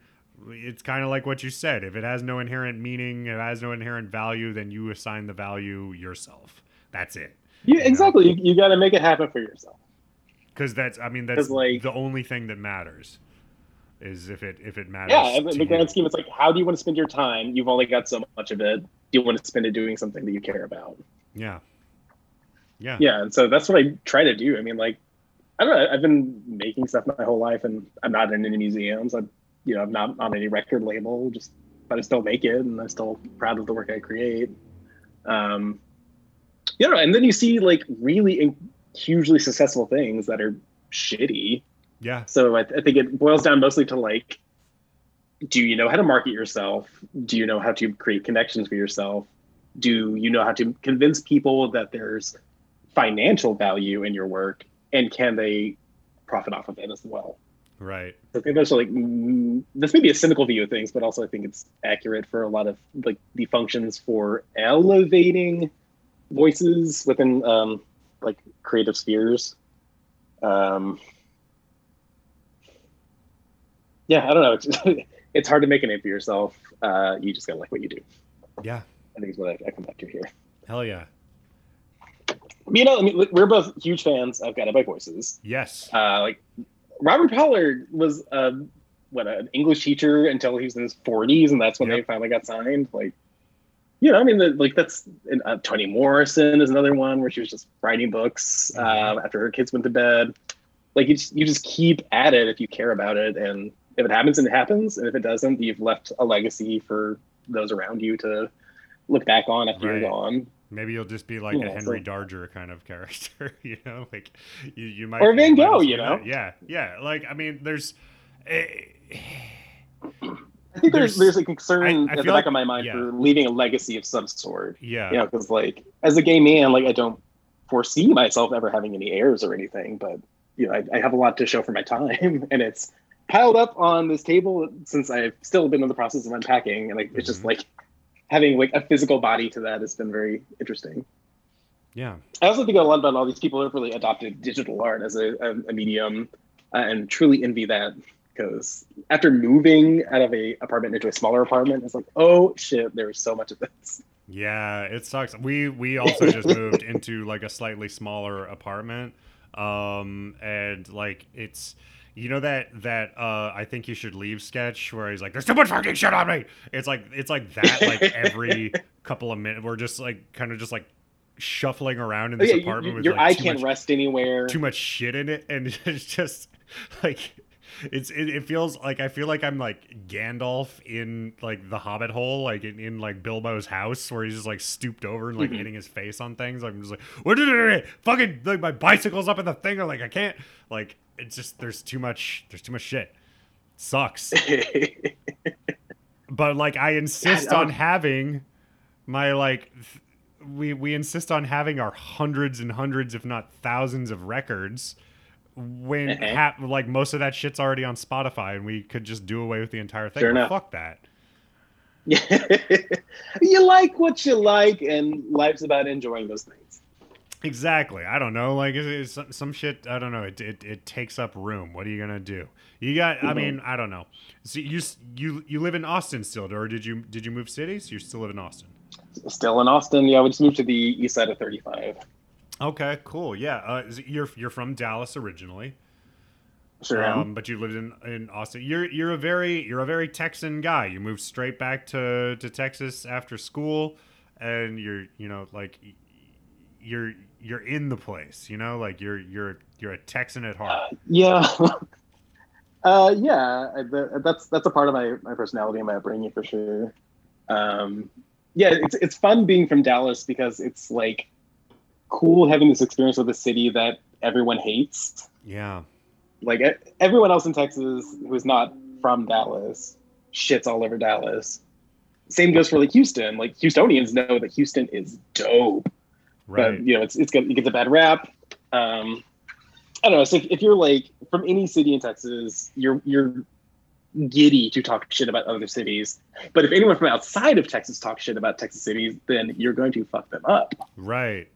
it's kind of like what you said if it has no inherent meaning it has no inherent value then you assign the value yourself that's it You, know? exactly. You, you got to make it happen for yourself. because that's i mean that's like- the only thing that matters is if it if it matters Yeah, in the you. grand scheme, it's like, how do you want to spend your time? You've only got so much of it. Do you want to spend it doing something that you care about? yeah yeah Yeah, and so that's what I try to do. I mean, like, I don't know. I've been making stuff my whole life, and I'm not in any museums. I'm, you know, I'm not on any record label. Just, but I still make it, and I'm still proud of the work I create. Um, you know, and then you see like really hugely successful things that are shitty. yeah So I, I think it boils down mostly to like, do you know how to market yourself? Do you know how to create connections for yourself? Do you know how to convince people that there's financial value in your work, and can they profit off of it as well? Right I think those are like mm, this may be a cynical view of things, but also I think it's accurate for a lot of like the functions for elevating voices within um, like creative spheres. Um, yeah, I don't know. It's, it's hard to make a name for yourself. Uh, you just gotta like what you do. yeah I think is what I, I come back to here. hell yeah You know, I mean, we're both huge fans of Guided by Voices. yes uh, like Robert Pollard was um, what an English teacher until he was in his 40s, and that's when they finally got signed. Like, you know, I mean, the, like that's and, uh, Toni Morrison is another one where she was just writing books uh, after her kids went to bed. Like, you just you just keep at it if you care about it, and if it happens, it happens, and if it doesn't, you've left a legacy for those around you to look back on after Right. you're gone. Maybe you'll just be like a Henry so- Darger kind of character, you know, like you, you might Or Van Gogh, you know? Yeah, yeah. Like I mean, there's. eh, I think there's There's- there's a concern I- I at the back like- of my mind yeah. for leaving a legacy of some sort. yeah, you know, because like as a gay man, like I don't foresee myself ever having any heirs or anything, but you know, I, I have a lot to show for my time, and it's piled up on this table since I've still been in the process of unpacking, and like it's just Mhm. like having like a physical body to that has been very interesting. yeah, I also think a lot about all these people who have really adopted digital art as a, a, a medium, uh, and truly envy that because after moving out of a apartment into a smaller apartment, it's like, oh shit, there's so much of this. yeah. It sucks. We we also just moved into like a slightly smaller apartment, um, and like it's. You know that that uh, I think you should leave sketch where he's like, "There's too much fucking shit on me." It's like it's like that like every couple of minutes. We're just like kind of just like shuffling around in Oh, this yeah, apartment you- with your like eye can't much, rest anywhere. too much shit in it, and it's just like it's it, it feels like I feel like I'm like Gandalf in like the Hobbit hole, like in, in like Bilbo's house, where he's just like stooped over and like Mhm. hitting his face on things. I'm just like, what did it? Fucking like my bicycle's up in the thing, or like I can't. Like it's just there's too much. There's too much shit. Sucks. but like I insist God, on having my like th- we we insist on having our hundreds and hundreds if not thousands of records when Uh-huh. ha- like most of that shit's already on Spotify and we could just do away with the entire thing. Sure Well, fuck that. Yeah. you like what you like, and life's about enjoying those things. Exactly. I don't know. Like it's, it's some- some shit. I don't know. It, it it takes up room. What are you gonna do? You got. I Mhm. mean, I don't know. So you you you live in Austin still, or did you did you move cities? You still live in Austin. Still in Austin. Yeah, we just moved to the east side of 35. Okay. Cool. Yeah. Uh, is it- you're you're from Dallas originally. Sure am. Um, but you lived in, in Austin. You're you're a very you're a very Texan guy. You moved straight back to, to Texas after school, and you're you know like you're you're in the place. You know, like you're you're you're a Texan at heart. Yeah. uh, yeah, I- that's that's a part of my, my personality and my upbringing for sure. Um, yeah, it's it's fun being from Dallas because it's like cool having this experience with a city that everyone hates. Yeah. Like everyone else in Texas who's not from Dallas shits all over Dallas. Same goes for like Houston. Like Houstonians know that Houston is dope Right. but you know it's it's good it gets a bad rap um i don't know so if, if you're like from any city in texas you're you're giddy to talk shit about other cities but if anyone from outside of texas talks shit about texas cities then you're going to fuck them up right.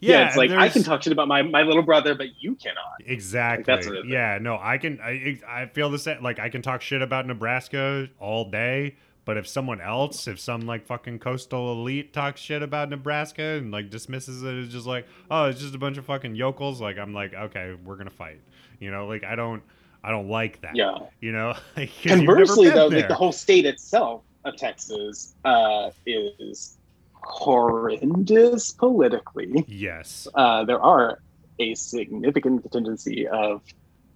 yeah, it's like i can talk shit about my my little brother but you cannot Exactly. sort yeah. No, I can. I I feel the same. Like I can talk shit about Nebraska all day, but if someone else, if some like fucking coastal elite talks shit about Nebraska and like dismisses it as just like, oh, it's just a bunch of fucking yokels, like I'm like, okay, we're gonna fight. You know, like I don't, I don't like that. yeah You know. Like, conversely though there. like the whole state itself of texas uh is horrendous politically Yes. uh, there are a significant contingency of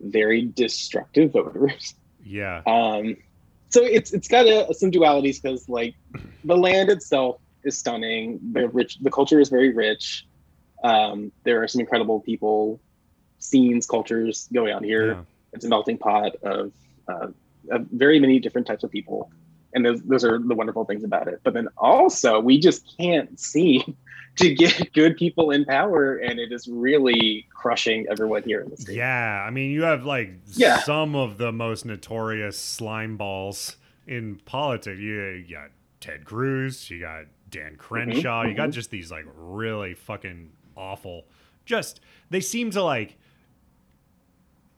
very destructive voters. Yeah. Um, so it's it's got a, some dualities because like the land itself is stunning. The rich, the culture is very rich. Um, there are some incredible people, scenes, cultures going on here. Yeah. It's a melting pot of, uh, of very many different types of people, and those those are the wonderful things about it. But then also, we just can't seem to get good people in power, and it is really crushing everyone here in the state. Yeah, I mean, you have like Yeah. some of the most notorious slime balls in politics. You, you got Ted Cruz, you got Dan Crenshaw, you got mhm. just these like really fucking awful. Just they seem to like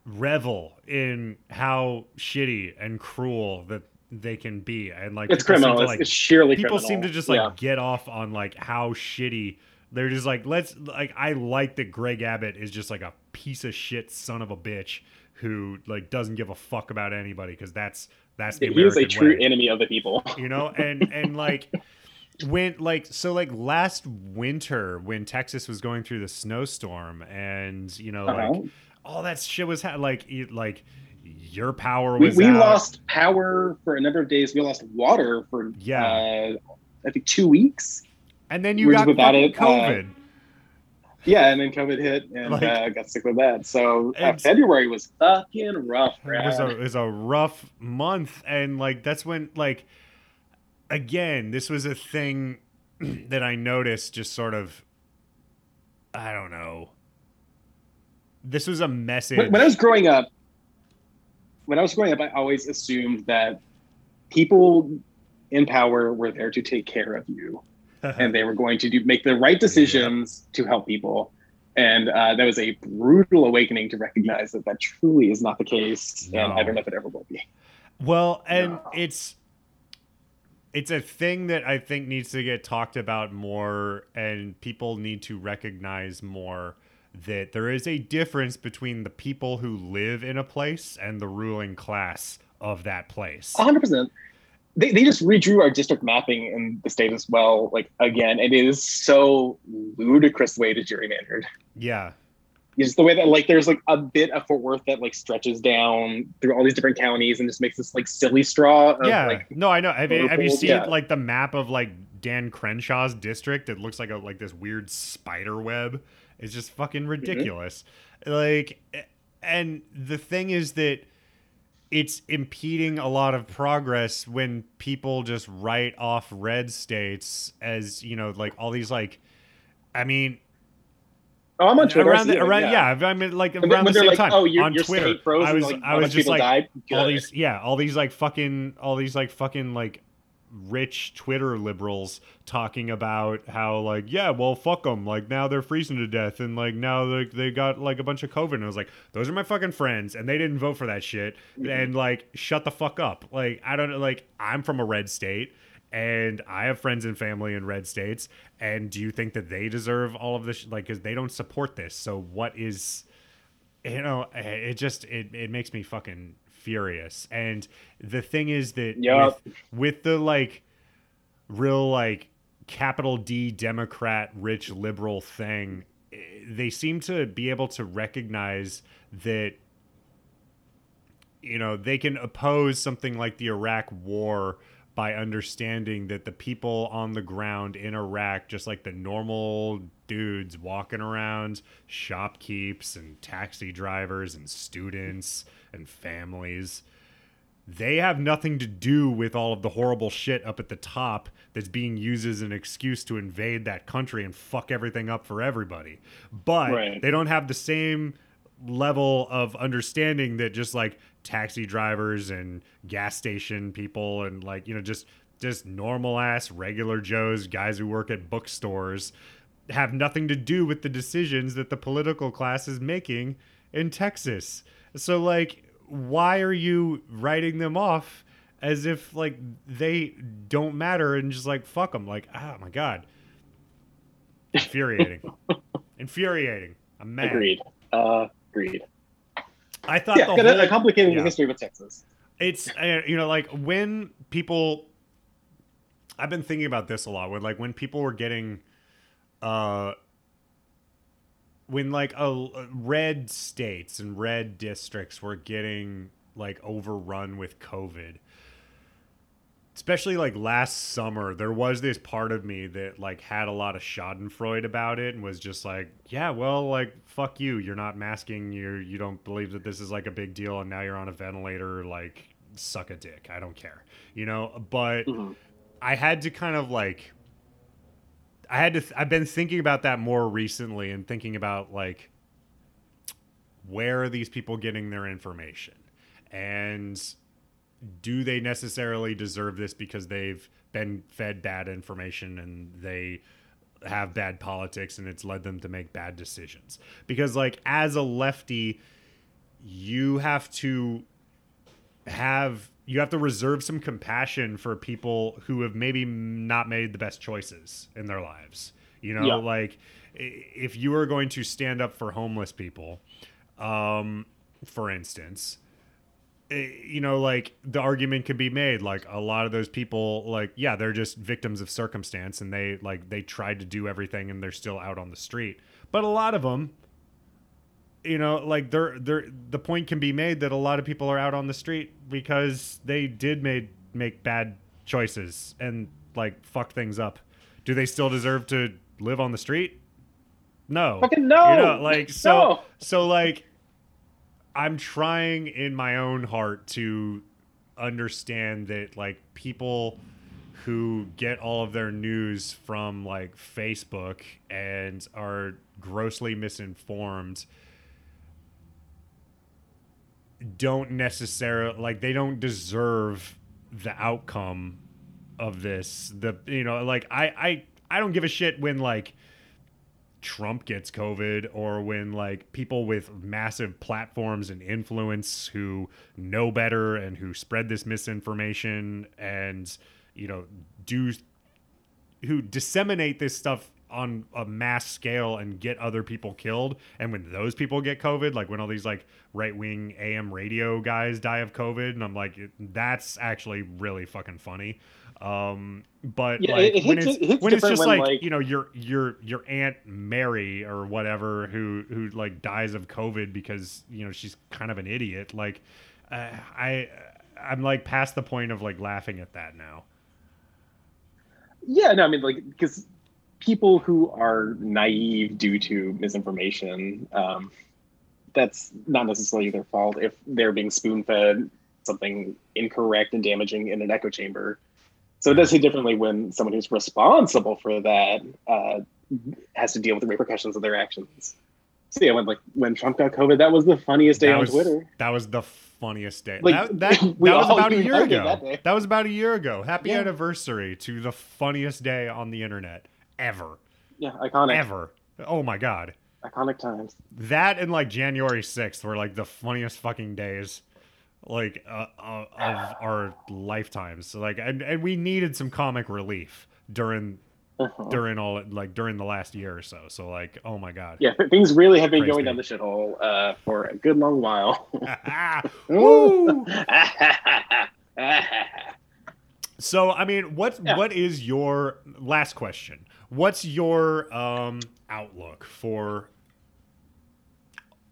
revel in how shitty and cruel that they can be, and like It's criminal. to, It's, like, it's sheerly people criminal. seem to just like Yeah. get off on like how shitty they're just like let's like i like that greg abbott is just like a piece of shit son of a bitch who like doesn't give a fuck about anybody because that's that's the he is a true way, enemy of the people. you know and and like when like so like last winter when texas was going through the snowstorm and you know Uh-huh. like all that shit was ha- like it, like your power we, was we out. lost power for a number of days. We lost water for Yeah. uh, I think two weeks. and then you we're got without it, uh, covid Yeah, and then COVID hit and Like- uh, got sick with that. So uh, February was fucking rough. it was a it was a rough month and like that's when like again this was a thing that i noticed just sort of i don't know this was a message when, when I was growing up, when I was growing up, I always assumed that people in power were there to take care of you, and they were going to do make the right decisions to help people. And uh, that was a brutal awakening to recognize that that truly is not the case, and I don't know if it ever will be. well and No. it's it's a thing that i think needs to get talked about more and people need to recognize more that there is a difference between the people who live in a place and the ruling class of that place 100. percent They they just redrew our district mapping in the state as well. Like again, it is so ludicrous way to gerrymandered. yeah Just the way that like there's like a bit of Fort Worth that like stretches down through all these different counties and just makes this like silly straw. Of, yeah Like, no i know have you, have you seen yeah. like the map of like dan crenshaw's district it looks like a like this weird spider web it's just fucking mm-hmm. ridiculous like and the thing is that it's impeding a lot of progress when people just write off red states as you know like all these like i mean oh, I'm on Twitter. Around the, around yeah. i mean like around the when they're same like, time oh, your, on your twitter i was like, i was just like died. all these yeah all these like fucking all these like fucking like rich Twitter liberals talking about how like yeah, well fuck them, like now they're freezing to death and like now they they got like a bunch of COVID. And I was like, those are my fucking friends, and they didn't vote for that shit. And like, shut the fuck up. Like I don't like I'm from a red state. And I have friends and family in red states. And do you think that they deserve all of this? Like, because they don't support this. So what is, you know, it just it it makes me fucking furious. And the thing is that Yup. with, with the like real like capital D Democrat rich liberal thing, eh, they seem to be able to recognize that you know they can oppose something like the Iraq war by understanding that the people on the ground in Iraq, just like the normal dudes walking around, shopkeeps and taxi drivers and students and families, they have nothing to do with all of the horrible shit up at the top that's being used as an excuse to invade that country and fuck everything up for everybody. But Right. they don't have the same level of understanding that just like taxi drivers and gas station people and like you know just just normal ass regular joes guys who work at bookstores have nothing to do with the decisions that the political class is making in Texas. So like why are you writing them off as if like they don't matter and just like fuck them like oh my god. Infuriating. Infuriating. I'm mad. Agreed. Uh, agreed. I thought Yeah, the a whole- complicated yeah. history with Texas. it's uh, you know like when people i've been thinking about this a lot when like when people were getting uh when like a red states and red districts were getting like overrun with covid especially like last summer there was this part of me that like had a lot of schadenfreude about it and was just like yeah well like fuck you. You're not masking. You you don't believe that this is like a big deal and now you're on a ventilator. Like suck a dick. I don't care. You know? But Mhm. i had to kind of like i had to th- i've been thinking about that more recently and thinking about like where are these people getting their information? And do they necessarily deserve this because they've been fed bad information and they have bad politics and it's led them to make bad decisions because like as a lefty you have to have you have to reserve some compassion for people who have maybe not made the best choices in their lives you know Yeah. like if you are going to stand up for homeless people um for instance Eh, you know like the argument could be made like a lot of those people like yeah they're just victims of circumstance and they like they tried to do everything and they're still out on the street but a lot of them you know like they're they're the point can be made that a lot of people are out on the street because they did made make bad choices and like fuck things up do they still deserve to live on the street no Fucking no. you know, like so No. so like I'm trying in my own heart to understand that like people who get all of their news from like Facebook and are grossly misinformed don't necessarily like they don't deserve the outcome of this. The you know like I I I don't give a shit when like Trump gets COVID or when like people with massive platforms and influence who know better and who spread this misinformation and you know do who disseminate this stuff on a mass scale and get other people killed. And when those people get covid like when all these like right-wing am radio guys die of covid and i'm like that's actually really fucking funny. Um but Yeah, like it- it when it's when it's just when, like, like- you know your your your aunt mary or whatever who who like dies of covid because you know she's kind of an idiot like uh, i i'm like past the point of like laughing at that now. Yeah, no, I mean, like, because people who are naive due to misinformation, um, that's not necessarily their fault if they're being spoon fed something incorrect and damaging in an echo chamber. So it does hit differently when someone who's responsible for that uh, has to deal with the repercussions of their actions. So yeah, when like when Trump got COVID, that was the funniest day that on was, Twitter. That was the funniest day. Like, that that, that was about a year how to get ago. that. That was about a year ago. Happy Yeah. anniversary to the funniest day on the internet ever. Yeah, iconic, Ever. Oh my god. iconic times. That and like January 6th were like the funniest fucking days like uh, uh, of our lifetimes. So, like and, and we needed some comic relief during Uh-huh. during all like during the last year or so. So like, oh my god. Yeah, things really have been Praise going down the shithole uh, for a good long while. So I mean, what Yeah. what is your last question? What's your um outlook for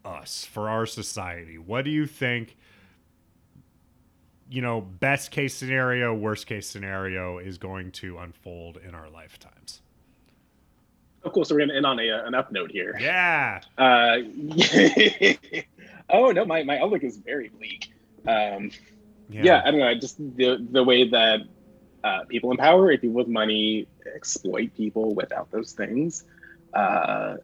us, for our society? What do you think you know, best case scenario, worst case scenario is going to unfold in our lifetimes? of course, we're going to end on a, an up note here. Yeah. Uh, oh no, my, my outlook is very bleak. Um, yeah. I don't know. I just the the way that uh, people in power, if people with money, exploit people without those things, uh,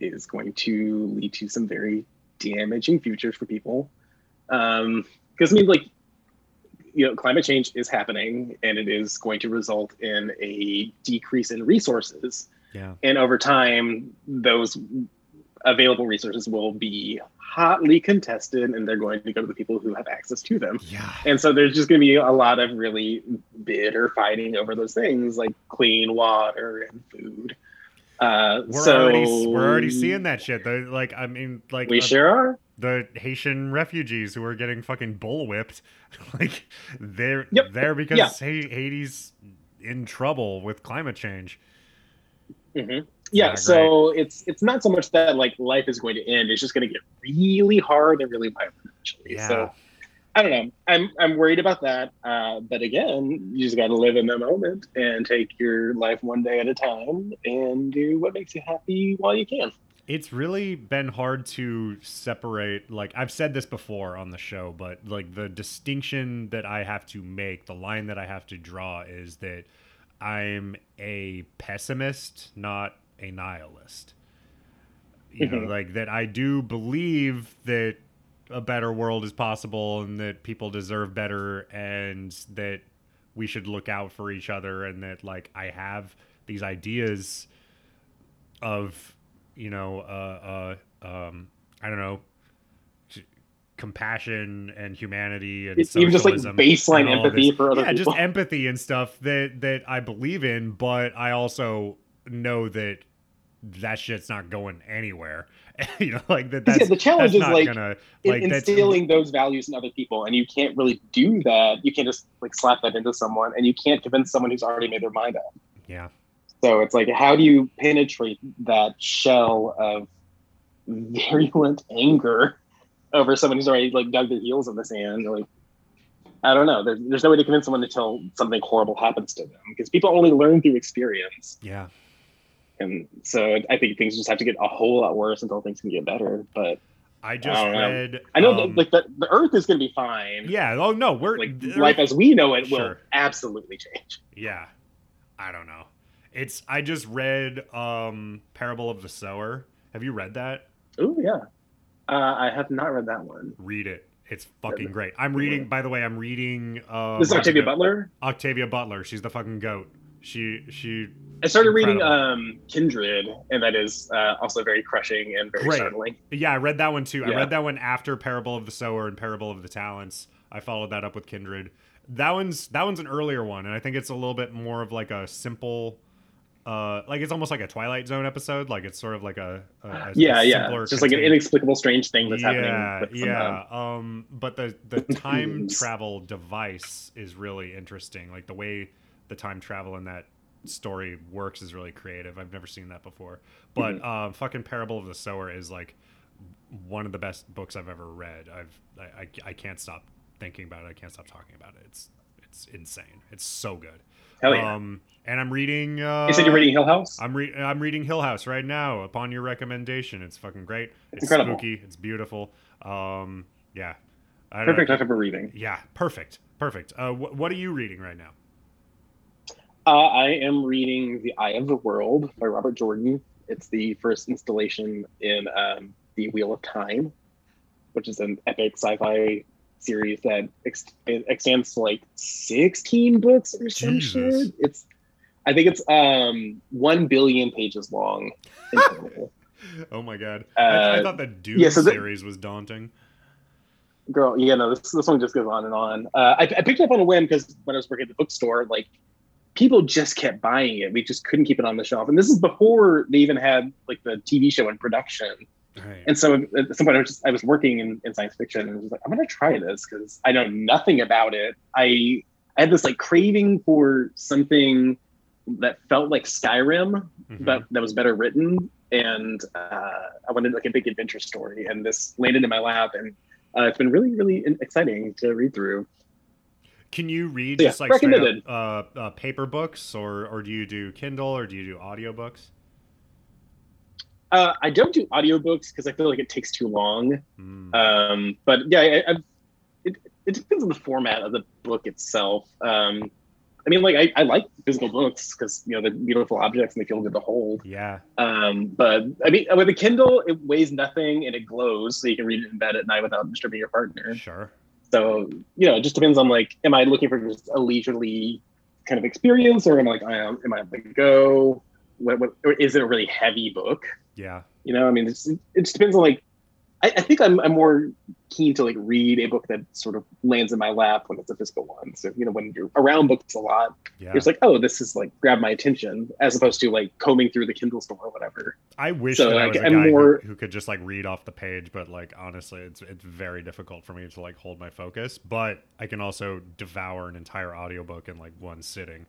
is going to lead to some very damaging futures for people. Because I mean, like, you know, climate change is happening, and it is going to result in a decrease in resources. Yeah. And over time, those available resources will be hotly contested, and they're going to go to the people who have access to them. Yeah. And so there's just going to be a lot of really bitter fighting over those things like clean water and food. Uh, We're so already we're already seeing that shit. The, like I mean like We uh, sure are. the Haitian refugees who are getting fucking bullwhipped, like they're Yep. there because Yeah. Haiti's in trouble with climate change. Hmm Yeah, so it's it's not so much that like life is going to end; it's just going to get really hard and really violent eventually. Yeah. So I don't know. I'm I'm worried about that. Uh, but again, you just got to live in the moment and take your life one day at a time and do what makes you happy while you can. It's really been hard to separate. Like I've said this before on the show, but like the distinction that I have to make, the line that I have to draw is that I'm a pessimist, not a nihilist. You know, Mhm. like that I do believe that a better world is possible and that people deserve better and that we should look out for each other and that like I have these ideas of you know uh uh um I don't know compassion and humanity and even just like baseline and all of empathy for other yeah, people. just empathy and stuff that that I believe in, but I also know that that shit's not going anywhere. you know, like that. 'Cause, yeah, the challenge that's is, like, gonna like that's instilling those values in other people and you can't really do that you can't just like slap that into someone and you can't convince someone who's already made their mind up yeah. so it's like how do you penetrate that shell of virulent anger over someone who's already like dug their heels in the sand like i don't know there's, there's no way to convince someone until something horrible happens to them because people only learn through experience Yeah. and so i think things just have to get a whole lot worse until things can get better but I just know. read. i know um, that, like the, the earth is going to be fine yeah. Oh no, we're like life as we know it will Sure. absolutely change. Yeah. I don't know. It's I just read um Parable of the Sower. Have you read that? Oh yeah, uh, I have not read that one. Read it. It's fucking great. I'm reading by the way, I'm reading uh This is Octavia Butler. Octavia Butler. She's the fucking goat. She she I started reading um, Kindred, and that is uh, also very crushing and very Great. startling. Yeah, I read that one too. I read that one after Parable of the Sower and Parable of the Talents. I followed that up with Kindred. That one's that one's an earlier one, and I think it's a little bit more of like a simple, uh, like it's almost like a Twilight Zone episode. Like it's sort of like a, a, a Yeah, yeah, just like an inexplicable, strange thing that's yeah, happening. Yeah. uh, Um, but the the time travel device is really interesting. Like the way the time travel in that story works is really creative. I've never seen that before. But Mm-hmm. um, fucking Parable of the Sower is like one of the best books I've ever read. I've I, I, I can't stop thinking about it. I can't stop talking about it. It's it's insane. It's so good. hell yeah! Um, and I'm reading. Uh, you said you're reading Hill House. I'm re- I'm reading Hill House right now upon your recommendation. It's fucking great. It's, incredible. spooky. It's beautiful. Um, yeah. I Perfect time for reading. Yeah, perfect. Perfect. Uh, wh- what are you reading right now? Uh, I am reading The Eye of the World by Robert Jordan. It's the first installation in um, the Wheel of Time, which is an epic sci-fi series that ex- extends to like 16 books or some Jesus. shit. It's, I think it's um one billion pages long. Oh my god. I, I Uh, thought the Dune yeah, so the- series was daunting. Girl, yeah, no, this, this one just goes on and on. Uh, I, I picked it up on a whim because when I was working at the bookstore, like people just kept buying it. We just couldn't keep it on the shelf. And this is before they even had like the TV show in production. Right. And so at some point, I was just I was working in, in science fiction, and I was like, I'm gonna try this because I know nothing about it. I I had this like craving for something that felt like Skyrim, Mhm. but that was better written, and uh, I wanted like a big adventure story. And this landed in my lap, and uh, it's been really really exciting to read through. Can you read Yeah, just like straight recommended. up uh, uh, paper books, or or do you do Kindle, or do you do audiobooks? Uh, I don't do audiobooks because I feel like it takes too long. Mm. Um, but yeah, I, I, it, it depends on the format of the book itself. Um, I mean, like I, I like physical books because you know they're beautiful objects and they feel good to hold. yeah. Um, but I mean, with a Kindle, it weighs nothing and it glows, so you can read it in bed at night without disturbing your partner. Sure. So you know, it just depends on like, am I looking for just a leisurely kind of experience, or am I like, I am, am I on the go? What, what, or is it a really heavy book? Yeah. You know, I mean, it's, it just depends on like. I, I think I'm, I'm more keen to like read a book that sort of lands in my lap when it's a physical one. So you know, when you're around books a lot, Yeah. it's like, oh, this is like grab my attention, as opposed to like combing through the Kindle store or whatever. I wish So, that I like, was a I'm guy more- who, who could just like read off the page, but like honestly, it's it's very difficult for me to like hold my focus. But I can also devour an entire audiobook in like one sitting.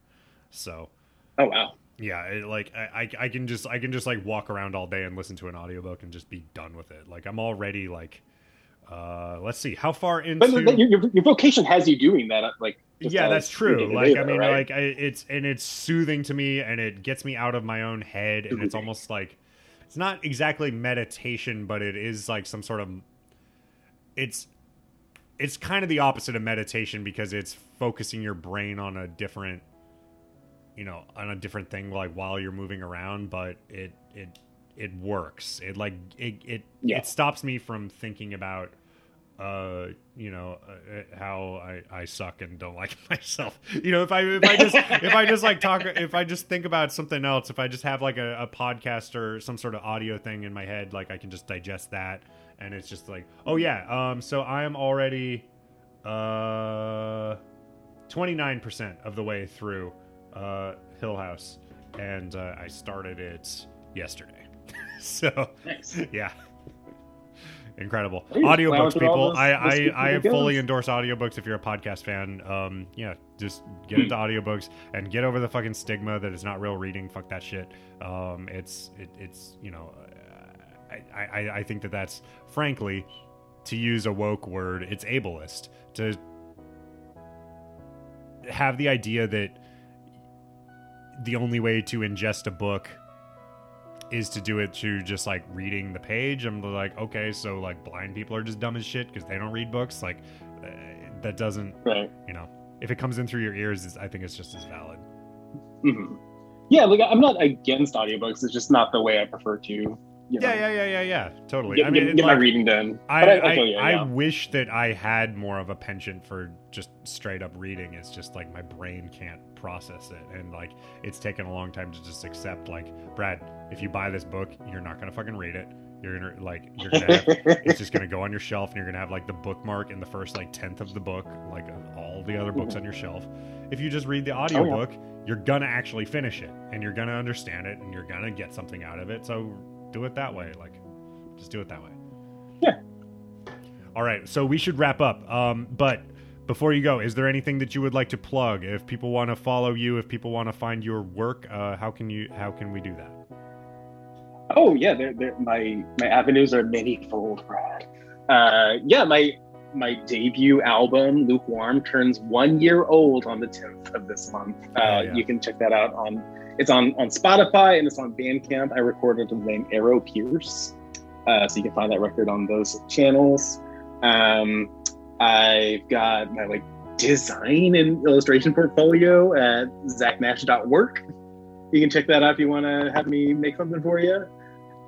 So Oh wow, yeah, it, like I, I I can just I can just like walk around all day and listen to an audiobook and just be done with it. Like I'm already like, uh, let's see, how far into but your, your, vocation has you doing that, uh, like. yeah that's true like i mean right? like I, it's and it's soothing to me and it gets me out of my own head and it's almost like it's not exactly meditation but it is like some sort of it's it's kind of the opposite of meditation because it's focusing your brain on a different you know on a different thing like while you're moving around but it it it works it like it it, Yeah. it stops me from thinking about uh you know uh, how I, I suck and don't like myself you know if i if i just if i just like talk if i just think about something else if i just have like a, a podcast or some sort of audio thing in my head like i can just digest that and it's just like oh yeah um so i am already uh 29% of the way through uh hill house and uh, i started it yesterday. So Nice. yeah. Incredible. Audiobooks people. i i, I fully endorse audiobooks if you're a podcast fan. Um yeah just get into audiobooks and get over the fucking stigma that it's not real reading. Fuck that shit. Um it's it, it's you know I, I i think that that's frankly to use a woke word it's ableist to have the idea that the only way to ingest a book is to do it through just like reading the page. I'm like, okay, so like blind people are just dumb as shit because they don't read books. Like, uh, that doesn't, Right. you know, if it comes in through your ears, it's, I think it's just as valid. hmm Yeah, like I'm not against audiobooks. It's just not the way I prefer to. You know, Yeah, yeah, yeah, yeah, yeah. Totally. Get, I mean, get, get my reading done. I, But I, you, I yeah. wish that I had more of a penchant for just straight up reading. It's just like my brain can't process it. And like it's taken a long time to just accept like, Brad, if you buy this book, you're not gonna fucking read it. You're gonna like you're gonna have, it's just gonna go on your shelf and you're gonna have like the bookmark in the first like tenth of the book, like all the other books on your shelf. If you just read the oh, audiobook, you're gonna actually finish it and you're gonna understand it and you're gonna get something out of it. So do it that way. Like just do it that way. Yeah. All right, so we should wrap up. Um, but before you go, is there anything that you would like to plug? If people want to follow you, if people want to find your work, uh, how can you? How can we do that? Oh yeah, they're, they're, my my avenues are manifold, Brad. Uh, yeah, my my debut album Lukewarm turns one year old on the tenth of this month. Uh, Oh, yeah. You can check that out on it's on on Spotify and it's on Bandcamp. I recorded under the name Arrow Pierce, uh, so you can find that record on those channels. Um, I've got my like design and illustration portfolio at zachnash.work. You can check that out if you want to have me make something for you.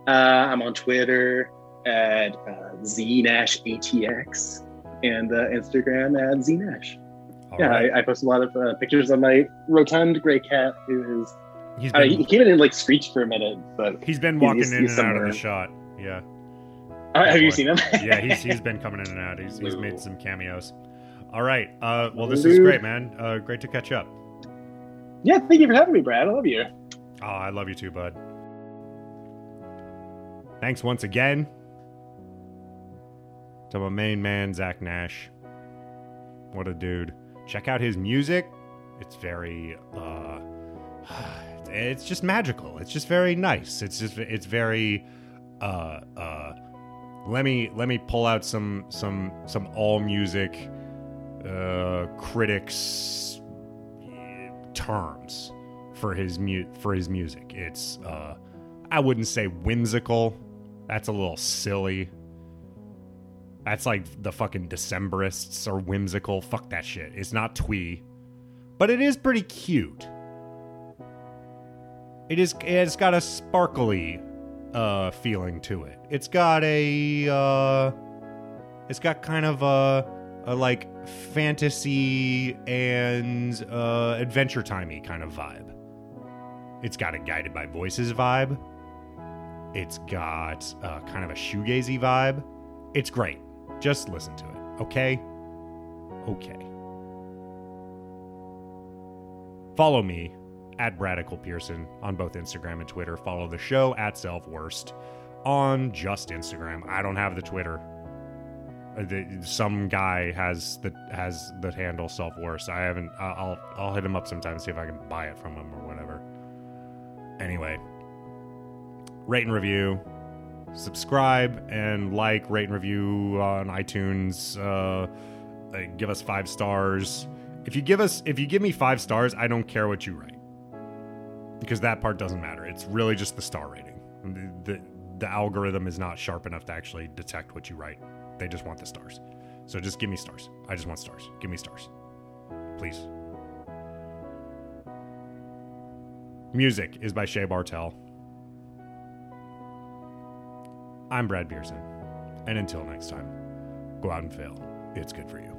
Uh, I'm on Twitter at uh, ZNashATX. and uh, Instagram at znash. All yeah, right. I, I post a lot of uh, pictures of my rotund gray cat who is. He's been, he came in and like screeched for a minute, but he's been walking he's- in he's and out of the shot. Yeah. have you seen him? Yeah, he's he's been coming in and out. He's, he's made some cameos. All right. Uh, well, this is great, man. Uh, great to catch up. yeah, thank you for having me, Brad. I love you. Oh, I love you too, bud. Thanks once again to my main man, Zach Nash. What a dude. Check out his music. It's very, uh, it's just magical. It's just very nice. It's just, it's very, uh, uh, let me, let me pull out some, some, some all music, uh, critics terms for his mu- for his music. It's uh I wouldn't say whimsical. That's a little silly. That's like the fucking Decemberists are whimsical. Fuck that shit. It's not twee. But it is pretty cute. It is it's got a sparkly uh feeling to it. It's got a uh it's got kind of a, a like fantasy and uh adventure timey kind of vibe. It's got a guided by voices vibe. It's got uh, kind of a shoegazy vibe. It's great. Just listen to it, okay? Okay. Follow me at Bradical Pearson on both Instagram and Twitter. Follow the show at Self Worst on just Instagram. I don't have the Twitter. Uh, the, some guy has the has the handle Self Worst. I haven't. I'll I'll hit him up sometime and see if I can buy it from him or whatever. Anyway, rate and review, subscribe and like, rate and review on iTunes. Uh, uh, give us five stars. If you give us, if you give me five stars, I don't care what you write because that part doesn't matter. It's really just the star rating. The, the the algorithm is not sharp enough to actually detect what you write. They just want the stars. So just give me stars. I just want stars. Give me stars. Please. Music is by Shea Bartel. I'm Brad Pearson. And until next time, go out and fail. It's good for you.